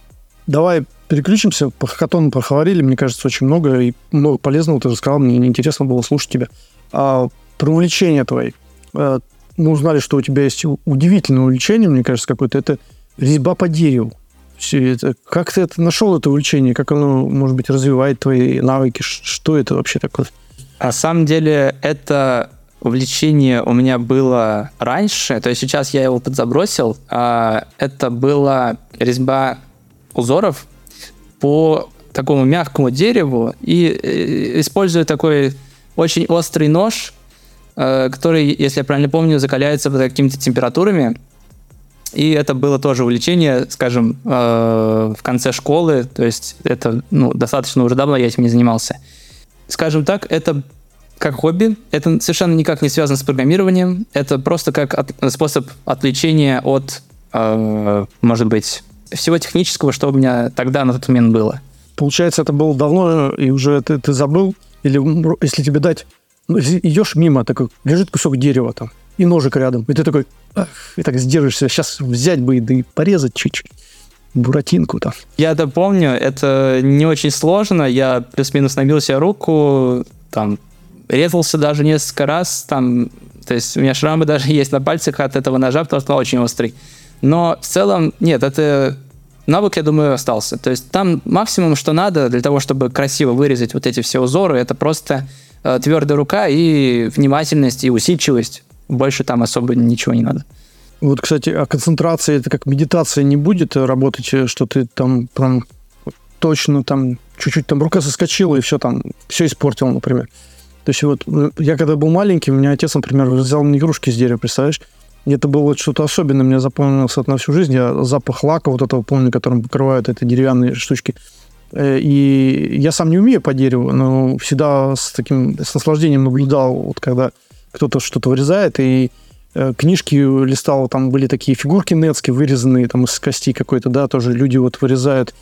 давай переключимся. По хакатону проговорили, мне кажется, очень много и много полезного ты рассказал, мне интересно было слушать тебя. А, про увлечение твои. А, мы узнали, что у тебя есть удивительное увлечение, мне кажется, какое-то. Это резьба по дереву это? Как ты это нашел, это увлечение? Как оно, может быть, развивает твои навыки? Что это вообще такое? На самом деле, это увлечение у меня было раньше, то есть сейчас я его подзабросил. А это была резьба узоров по такому мягкому дереву и э, используя такой очень острый нож, э, который, если я правильно помню, закаляется под какими-то температурами. И это было тоже увлечение, скажем, э, в конце школы, то есть это ну, достаточно уже давно я этим не занимался. Скажем так, это как хобби, это совершенно никак не связано с программированием, это просто как от, способ отвлечения от, э, может быть, всего технического, что у меня тогда на тот момент было. Получается, это было давно, и уже ты, ты забыл? Или если тебе дать... Ну, идешь мимо, такой, лежит кусок дерева там, и ножик рядом. И ты такой, и так сдержишься, сейчас взять бы и, да и порезать чуть-чуть. Буратинку там. Я это помню, это не очень сложно. Я плюс-минус набил себе руку, там, резался даже несколько раз, там, то есть у меня шрамы (laughs) даже есть на пальцах от этого ножа, потому что он очень острый. Но в целом, нет, это навык, я думаю, остался. То есть там максимум, что надо для того, чтобы красиво вырезать вот эти все узоры, это просто э, твердая рука и внимательность и усидчивость. Больше там особо ничего не надо. Вот, кстати, а концентрация, это как медитация не будет работать, э, что ты там прям точно там чуть-чуть там рука соскочила и все там, все испортил, например. То есть вот я когда был маленький, у меня отец, например, взял мне игрушки с дерева, представляешь? И это было что-то особенное, мне запомнилось на всю жизнь. Я запах лака вот этого помню, которым покрывают эти деревянные штучки. Э, и я сам не умею по дереву, но всегда с таким с наслаждением наблюдал, вот когда кто-то что-то вырезает, и э, книжки листал, там были такие фигурки нетские, вырезанные там из кости какой-то, да, тоже люди вот вырезают.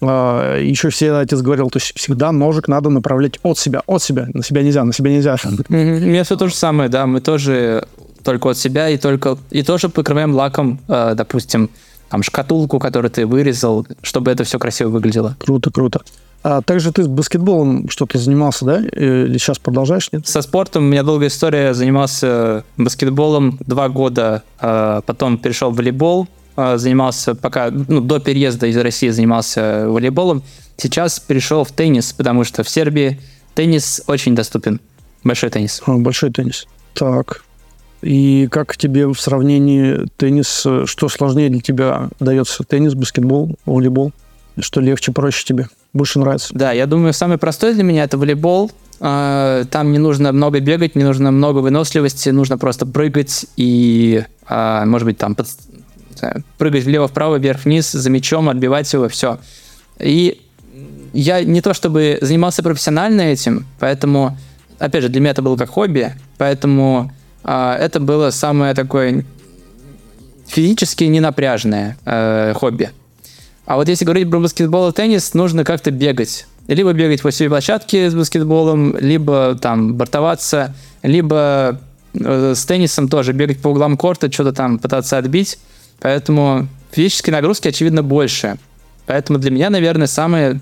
А, еще все отец говорил, то есть всегда ножик надо направлять от себя, от себя. На себя нельзя, на себя нельзя. У меня все то же самое, да. Мы тоже только от себя и только и тоже покрываем лаком, э, допустим, там шкатулку, которую ты вырезал, чтобы это все красиво выглядело. Круто, круто. А также ты с баскетболом что-то занимался, да? Или сейчас продолжаешь, нет? Со спортом у меня долгая история. Занимался баскетболом два года, а потом перешел в волейбол, а, занимался пока, ну, до переезда из России занимался волейболом. Сейчас перешел в теннис, потому что в Сербии теннис очень доступен. Большой теннис. А, большой теннис. Так. И как тебе в сравнении теннис, что сложнее для тебя дается? Теннис, баскетбол, волейбол? Что легче, проще тебе? Больше нравится? Да, я думаю, самый простой для меня это волейбол. А, там не нужно много бегать, не нужно много выносливости, нужно просто прыгать и, а, может быть, там под... прыгать влево-вправо, вверх-вниз, за мячом, отбивать его, все. И я не то чтобы занимался профессионально этим, поэтому, опять же, для меня это было как хобби, поэтому а, это было самое такое физически ненапряжное э, хобби. А вот если говорить про баскетбол и теннис, нужно как-то бегать. Либо бегать по всей площадке с баскетболом, либо там бортоваться, либо э, с теннисом тоже бегать по углам корта, что-то там пытаться отбить. Поэтому физические нагрузки, очевидно, больше. Поэтому для меня, наверное, самое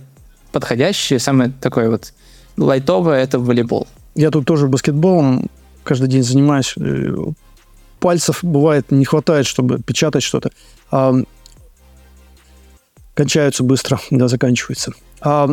подходящее, самое такое вот лайтовое – это волейбол. Я тут тоже баскетболом каждый день занимаюсь. Э, пальцев бывает не хватает, чтобы печатать что-то. А, кончаются быстро, да, заканчиваются. А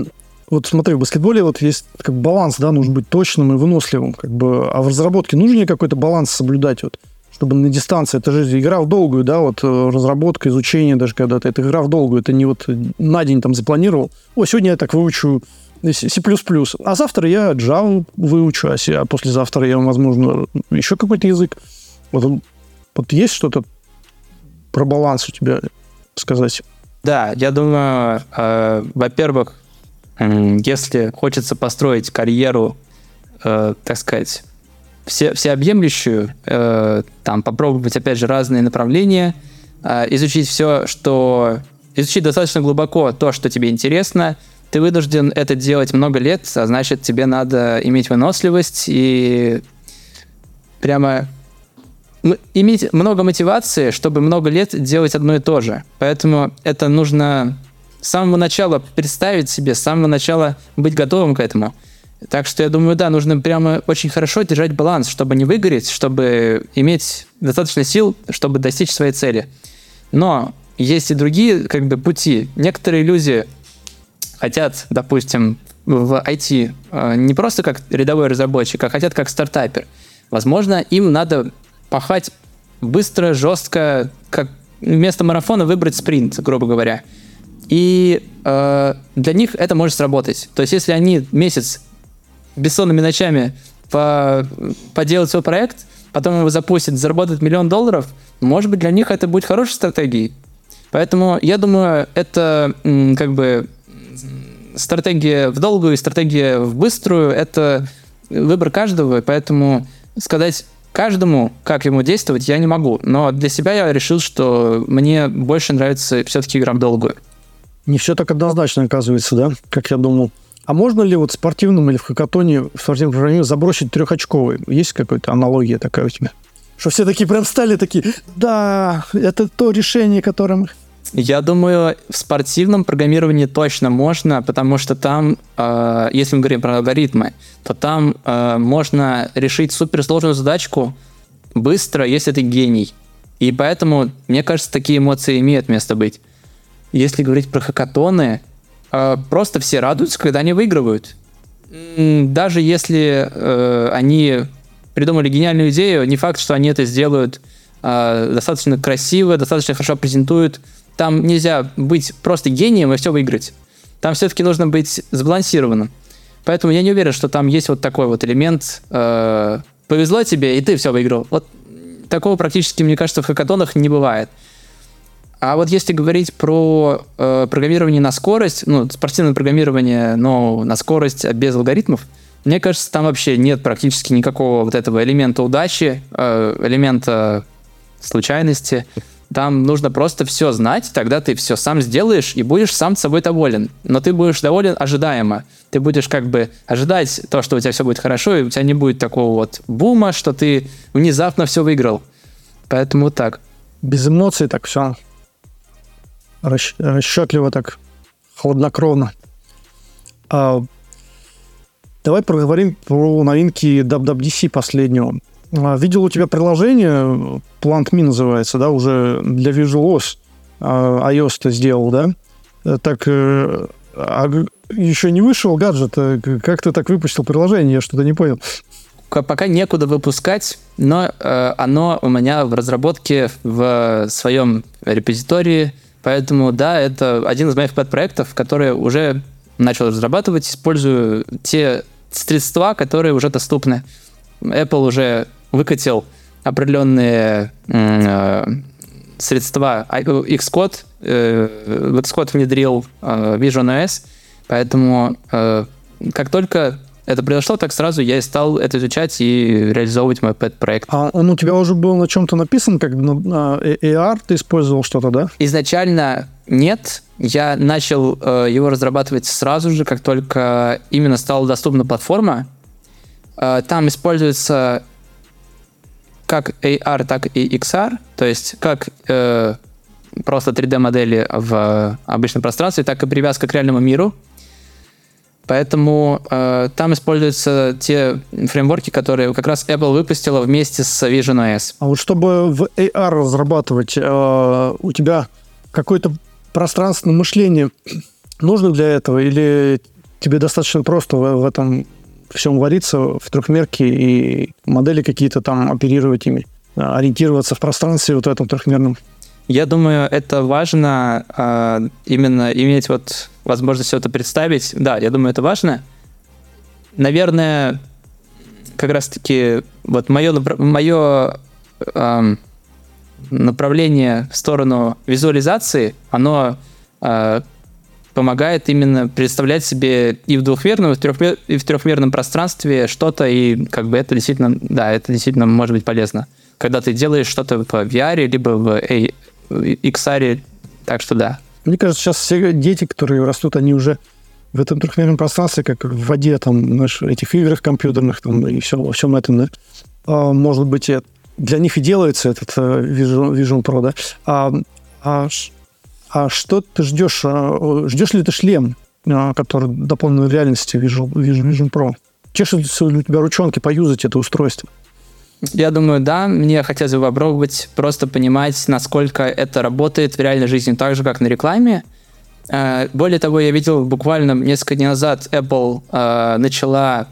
вот смотри, в баскетболе вот есть как баланс, да, нужно быть точным и выносливым, как бы, а в разработке нужно ли какой-то баланс соблюдать, вот, чтобы на дистанции, это же игра в долгую, да, вот э, разработка, изучение даже когда-то, это игра в долгую, это не вот на день там запланировал, о, сегодня я так выучу C++. А завтра я Java выучу, а послезавтра я, возможно, еще какой-то язык. Вот, вот есть что-то про баланс у тебя сказать? Да, я думаю, э, во-первых, э, если хочется построить карьеру, э, так сказать, все, всеобъемлющую, э, там попробовать, опять же, разные направления, э, изучить все, что... Изучить достаточно глубоко то, что тебе интересно, ты вынужден это делать много лет, а значит, тебе надо иметь выносливость и прямо иметь много мотивации, чтобы много лет делать одно и то же. Поэтому это нужно с самого начала представить себе, с самого начала быть готовым к этому. Так что я думаю, да, нужно прямо очень хорошо держать баланс, чтобы не выгореть, чтобы иметь достаточно сил, чтобы достичь своей цели. Но есть и другие как бы пути. Некоторые люди хотят, допустим, в IT э, не просто как рядовой разработчик, а хотят как стартапер. Возможно, им надо пахать быстро, жестко, как вместо марафона выбрать спринт, грубо говоря. И э, для них это может сработать. То есть, если они месяц бессонными ночами по, поделают свой проект, потом его запустят, заработают миллион долларов, может быть, для них это будет хорошей стратегией. Поэтому я думаю, это как бы стратегия в долгую и стратегия в быструю – это выбор каждого, поэтому сказать каждому, как ему действовать, я не могу. Но для себя я решил, что мне больше нравится все-таки игра в долгую. Не все так однозначно оказывается, да, как я думал. А можно ли вот в спортивном или в хакатоне, в спортивном программе забросить трехочковый? Есть какая-то аналогия такая у тебя? Что все такие прям стали такие, да, это то решение, которым я думаю, в спортивном программировании точно можно, потому что там, э, если мы говорим про алгоритмы, то там э, можно решить суперсложную задачку быстро, если ты гений. И поэтому, мне кажется, такие эмоции имеют место быть. Если говорить про хакатоны, э, просто все радуются, когда они выигрывают. Даже если э, они придумали гениальную идею, не факт, что они это сделают э, достаточно красиво, достаточно хорошо презентуют, там нельзя быть просто гением и все выиграть. Там все-таки нужно быть сбалансированным. Поэтому я не уверен, что там есть вот такой вот элемент э, «повезло тебе, и ты все выиграл». Вот такого практически, мне кажется, в хакатонах не бывает. А вот если говорить про э, программирование на скорость, ну, спортивное программирование, но на скорость а без алгоритмов, мне кажется, там вообще нет практически никакого вот этого элемента удачи, э, элемента случайности. Там нужно просто все знать, тогда ты все сам сделаешь и будешь сам собой доволен. Но ты будешь доволен ожидаемо. Ты будешь как бы ожидать то, что у тебя все будет хорошо, и у тебя не будет такого вот бума, что ты внезапно все выиграл. Поэтому так. Без эмоций так все расч- расчетливо так, хладнокровно. А, давай поговорим про новинки WWDC последнего. А, видел у тебя приложение, Plant.me называется, да, уже для VisualOS а, iOS ты сделал, да? Э, так, э, а еще не вышел гаджет, э, как ты так выпустил приложение, я что-то не понял. Пока некуда выпускать, но э, оно у меня в разработке в своем репозитории, поэтому да, это один из моих подпроектов, которые уже начал разрабатывать, использую те средства, которые уже доступны. Apple уже выкатил определенные э, средства. А, Xcode, э, в Xcode внедрил э, Vision OS, поэтому э, как только это произошло, так сразу я и стал это изучать и реализовывать мой пэт-проект. А он у тебя уже был на чем-то написан, как на, на AR ты использовал что-то, да? Изначально нет. Я начал э, его разрабатывать сразу же, как только именно стала доступна платформа. Э, там используется как AR, так и XR, то есть как э, просто 3D-модели в обычном пространстве, так и привязка к реальному миру. Поэтому э, там используются те фреймворки, которые как раз Apple выпустила вместе с Vision OS. А вот чтобы в AR разрабатывать, э, у тебя какое-то пространственное мышление нужно для этого, или тебе достаточно просто в, в этом всем вариться в трехмерке и модели какие-то там оперировать ими, ориентироваться в пространстве вот в этом трехмерном. Я думаю, это важно э, именно иметь вот возможность все это представить. Да, я думаю, это важно. Наверное, как раз-таки вот мое, мое э, направление в сторону визуализации, оно э, помогает именно представлять себе и в двухмерном, и в, трехмер, и в трехмерном пространстве что-то, и как бы это действительно, да, это действительно может быть полезно. Когда ты делаешь что-то в VR, либо в XR, так что да. Мне кажется, сейчас все дети, которые растут, они уже в этом трехмерном пространстве, как в воде, там, знаешь, этих играх компьютерных, там, и все, во всем этом, да. А, может быть, для них и делается этот э, Vision, Vision Pro, да. А, а а что ты ждешь? А, ждешь ли ты шлем, а, который дополненной реальности Vision, Vision, Vision Pro? Чешутся у тебя ручонки поюзать это устройство? Я думаю, да. Мне хотелось бы попробовать просто понимать, насколько это работает в реальной жизни, так же, как на рекламе. А, более того, я видел буквально несколько дней назад Apple начала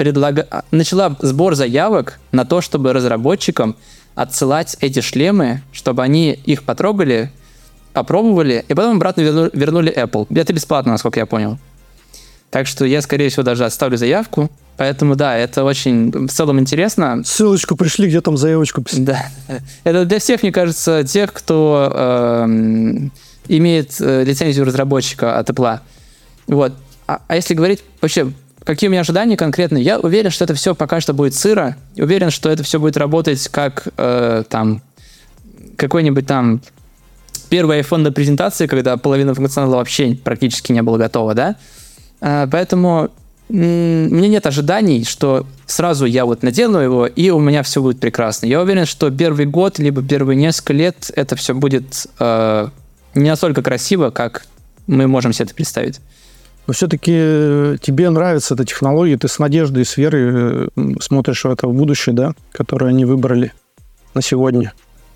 предлага... начала сбор заявок на то, чтобы разработчикам отсылать эти шлемы, чтобы они их потрогали, опробовали, и потом обратно вернули, вернули Apple. Это бесплатно, насколько я понял. Так что я, скорее всего, даже оставлю заявку. Поэтому, да, это очень в целом интересно. Ссылочку пришли, где там заявочку писать. Да. (laughs) Это для всех, мне кажется, тех, кто э, имеет лицензию разработчика от Apple. Вот. А, а если говорить вообще, какие у меня ожидания конкретно, я уверен, что это все пока что будет сыро. Уверен, что это все будет работать как э, там какой-нибудь там первый iPhone до презентации, когда половина функционала вообще практически не было готова, да? А, поэтому мне нет ожиданий, что сразу я вот надену его, и у меня все будет прекрасно. Я уверен, что первый год, либо первые несколько лет это все будет э, не настолько красиво, как мы можем себе это представить. Но все-таки э, тебе нравится эта технология, ты с надеждой и с верой э, смотришь в это в будущее, да, которое они выбрали на сегодня.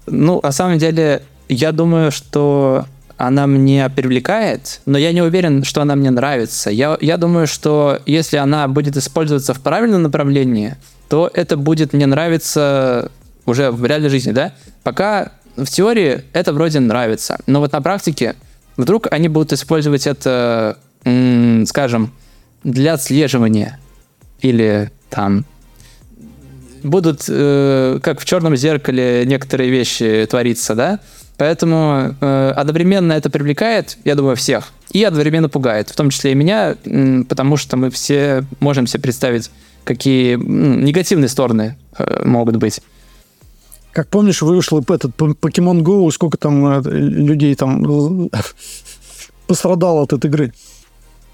Ну, на самом деле, я думаю, что она мне привлекает, но я не уверен, что она мне нравится. Я, я думаю, что если она будет использоваться в правильном направлении, то это будет мне нравиться уже в реальной жизни, да? Пока в теории это вроде нравится, но вот на практике вдруг они будут использовать это, скажем, для отслеживания или там будут, э, как в черном зеркале, некоторые вещи твориться, да? Поэтому э, одновременно это привлекает, я думаю, всех, и одновременно пугает, в том числе и меня, потому что мы все можем себе представить, какие негативные стороны э, могут быть. Как помнишь, вышел этот Pokemon Go, сколько там э, людей там (laughs) пострадало от этой игры.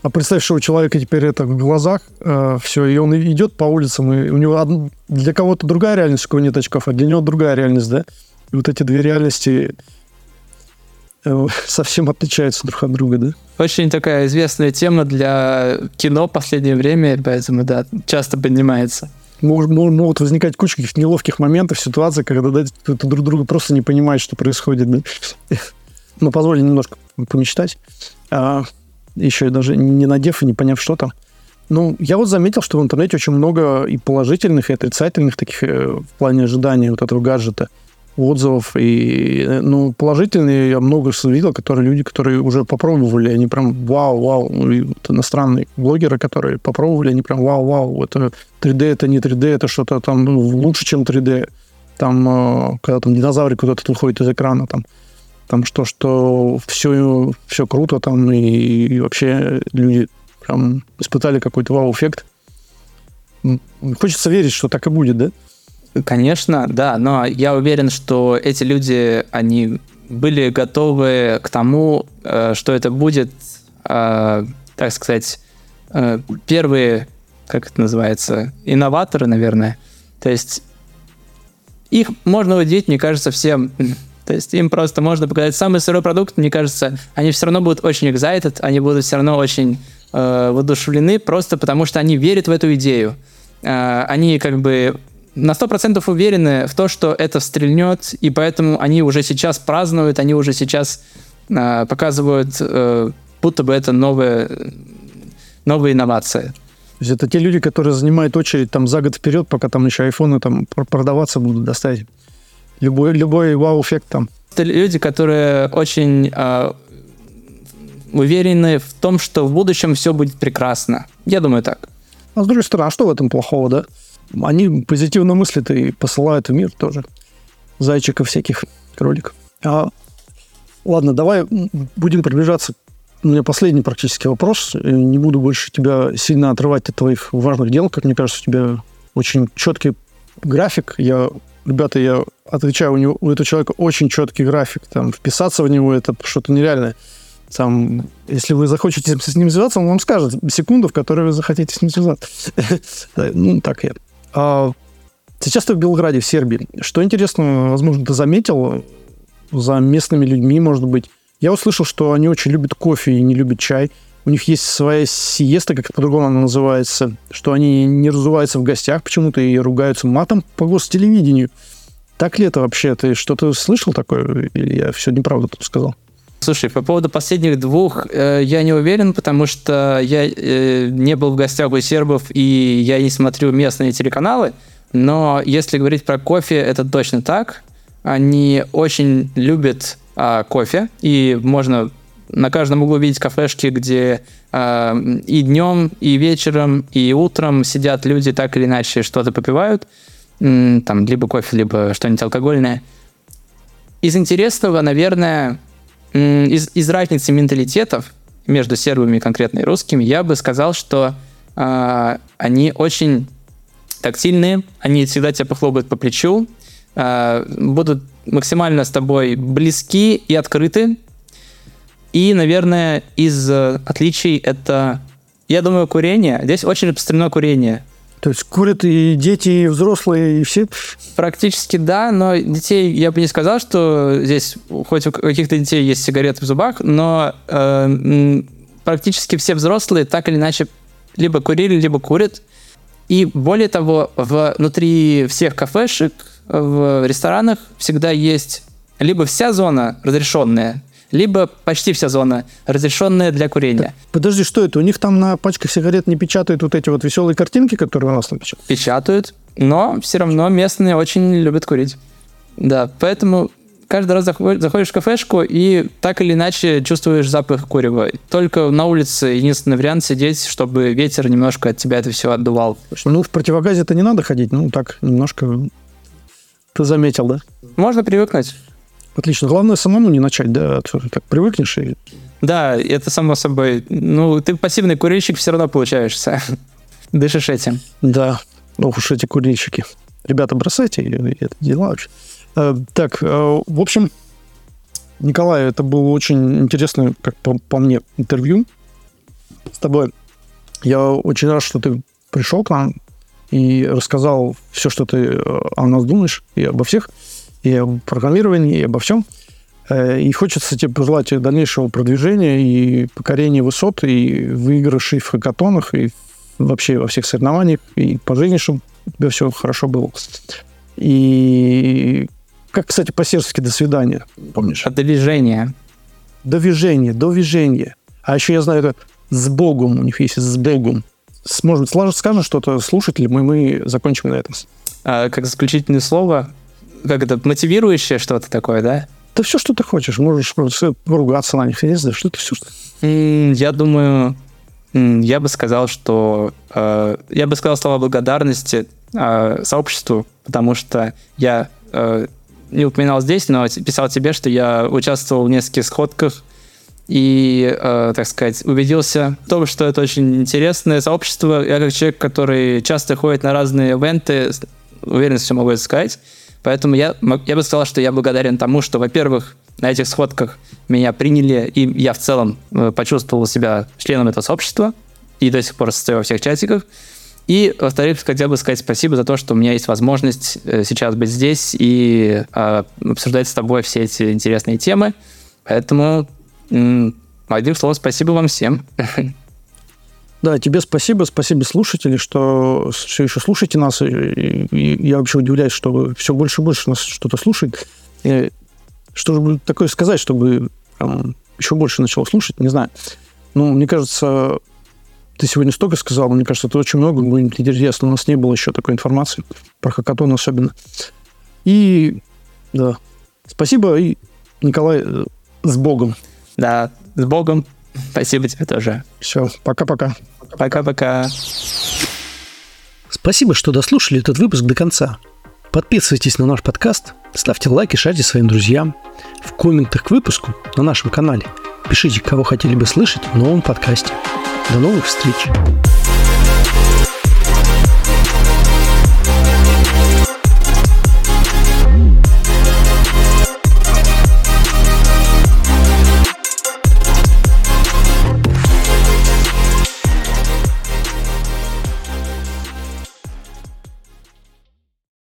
А представь, что у человека теперь это в глазах, э, все, и он идет по улицам, и у него од... для кого-то другая реальность, у кого нет очков, а для него другая реальность, да? И вот эти две реальности э, (laughs) совсем отличаются друг от друга, да? Очень такая известная тема для кино в последнее время, поэтому, да, часто поднимается. Мож, могут возникать куча каких-то неловких моментов, ситуаций, когда да, кто-то друг друга просто не понимает, что происходит, да? (laughs) Ну, позволь немножко помечтать. А, еще даже не надев и не поняв, что там. Ну, я вот заметил, что в интернете очень много и положительных, и отрицательных таких э, в плане ожидания вот этого гаджета отзывов. И, э, ну, положительные я много видел, которые люди, которые уже попробовали, они прям вау, вау. Ну, и вот иностранные блогеры, которые попробовали, они прям вау, вау. Это 3D, это не 3D, это что-то там ну, лучше, чем 3D. Там, э, когда там динозаврик куда-то выходит из экрана, там там что, что все, все круто там, и, и вообще люди прям испытали какой-то вау-эффект. Хочется верить, что так и будет, да? Конечно, да, но я уверен, что эти люди, они были готовы к тому, э, что это будет, э, так сказать, э, первые, как это называется, инноваторы, наверное. То есть их можно удивить, мне кажется, всем (laughs) то есть им просто можно показать самый сырой продукт, мне кажется, они все равно будут очень excited, они будут все равно очень э, воодушевлены, просто потому что они верят в эту идею. Э, они как бы на 100% уверены в то, что это стрельнет, и поэтому они уже сейчас празднуют, они уже сейчас э, показывают, э, будто бы это новая, новая инновация. То есть это те люди, которые занимают очередь там за год вперед, пока там еще айфоны там продаваться будут, доставить любой, любой вау-эффект там. Это люди, которые очень э, уверены в том, что в будущем все будет прекрасно. Я думаю так. А с другой стороны, а что в этом плохого, да? Они позитивно мыслят и посылают в мир тоже зайчиков всяких, кроликов. А, ладно, давай будем приближаться. У меня последний практически вопрос. Не буду больше тебя сильно отрывать от твоих важных дел. Как мне кажется, у тебя очень четкий график. Я ребята, я отвечаю, у, него, у этого человека очень четкий график, там, вписаться в него это что-то нереальное. Там, если вы захотите с ним связаться, он вам скажет секунду, в которой вы захотите с ним связаться. (laughs) Ну, так я. А, сейчас ты в Белграде, в Сербии. Что интересно, возможно, ты заметил за местными людьми, может быть. Я услышал, что они очень любят кофе и не любят чай. У них есть своя сиеста, как по-другому она называется, что они не разуваются в гостях почему-то и ругаются матом по гостелевидению. Так ли это вообще? Ты что-то слышал такое? Или я все неправду тут сказал? Слушай, по поводу последних двух э, я не уверен, потому что я э, не был в гостях у сербов, и я не смотрю местные телеканалы. Но если говорить про кофе, это точно так. Они очень любят э, кофе, и можно на каждом углу видеть кафешки, где э, и днем, и вечером, и утром сидят люди так или иначе что-то попивают, там либо кофе, либо что-нибудь алкогольное. Из интересного, наверное, из, из разницы менталитетов между сербами конкретно и русскими, я бы сказал, что э, они очень тактильные, они всегда тебя похлопают по плечу, э, будут максимально с тобой близки и открыты, и, наверное, из э, отличий это, я думаю, курение. Здесь очень распространено курение. То есть курят и дети, и взрослые, и все? Практически да, но детей я бы не сказал, что здесь хоть у каких-то детей есть сигареты в зубах, но э, практически все взрослые так или иначе либо курили, либо курят. И более того, внутри всех кафешек, в ресторанах всегда есть либо вся зона разрешенная, либо почти вся зона разрешенная для курения. Подожди, что это? У них там на пачках сигарет не печатают вот эти вот веселые картинки, которые у нас напечатают? Печатают, но все равно местные очень любят курить. Да, поэтому каждый раз заходишь в кафешку и так или иначе чувствуешь запах курева. Только на улице единственный вариант сидеть, чтобы ветер немножко от тебя это все отдувал. Ну, в противогазе это не надо ходить, ну, так, немножко... Ты заметил, да? Можно привыкнуть. Отлично. Главное самому не начать, да, так привыкнешь и... Да, это само собой. Ну, ты пассивный курильщик все равно получаешься. (laughs) Дышишь этим. Да. Ох уж эти курильщики. Ребята, бросайте это дела вообще. Э, так, э, в общем, Николай, это было очень интересное, как по, по мне, интервью с тобой. Я очень рад, что ты пришел к нам и рассказал все, что ты э, о нас думаешь, и обо всех, и о программировании, и обо всем. И хочется тебе пожелать дальнейшего продвижения и покорения высот, и выигрышей в хакатонах, и вообще во всех соревнованиях, и по жизни, чтобы у тебя все хорошо было. И как, кстати, по-сербски «до свидания», помнишь? От движения. Довижение, довижение. А еще я знаю это «с Богом», у них есть «с Богом». Может быть, скажем что-то слушателям, и мы закончим на этом. А, как заключительное слово, как это, мотивирующее что-то такое, да? Да все, что ты хочешь. Можешь просто поругаться на них. Я не знаю, что это все. Что... Я думаю, я бы сказал, что... Э, я бы сказал слова благодарности э, сообществу, потому что я э, не упоминал здесь, но писал тебе, что я участвовал в нескольких сходках и, э, так сказать, убедился в том, что это очень интересное сообщество. Я как человек, который часто ходит на разные ивенты, уверенностью могу это сказать. Поэтому я, я бы сказал, что я благодарен тому, что, во-первых, на этих сходках меня приняли, и я в целом э, почувствовал себя членом этого сообщества, и до сих пор состою во всех чатиках. И, во-вторых, хотел бы сказать спасибо за то, что у меня есть возможность э, сейчас быть здесь и э, обсуждать с тобой все эти интересные темы. Поэтому, м- одним словом, спасибо вам всем. (laughs) Да, тебе спасибо, спасибо слушатели, что все еще слушаете нас. И, и, я вообще удивляюсь, что все больше и больше нас что-то слушает. И что же такое сказать, чтобы там, еще больше начало слушать, не знаю. Ну, мне кажется, ты сегодня столько сказал, мне кажется, это очень много будет интересно. У нас не было еще такой информации про хакатон особенно. И да, спасибо, и Николай, э, с Богом. Да, с Богом. Спасибо тебе тоже. Все, пока-пока. Пока-пока. Спасибо, что дослушали этот выпуск до конца. Подписывайтесь на наш подкаст, ставьте лайки, шарьте своим друзьям. В комментах к выпуску на нашем канале пишите, кого хотели бы слышать в новом подкасте. До новых встреч!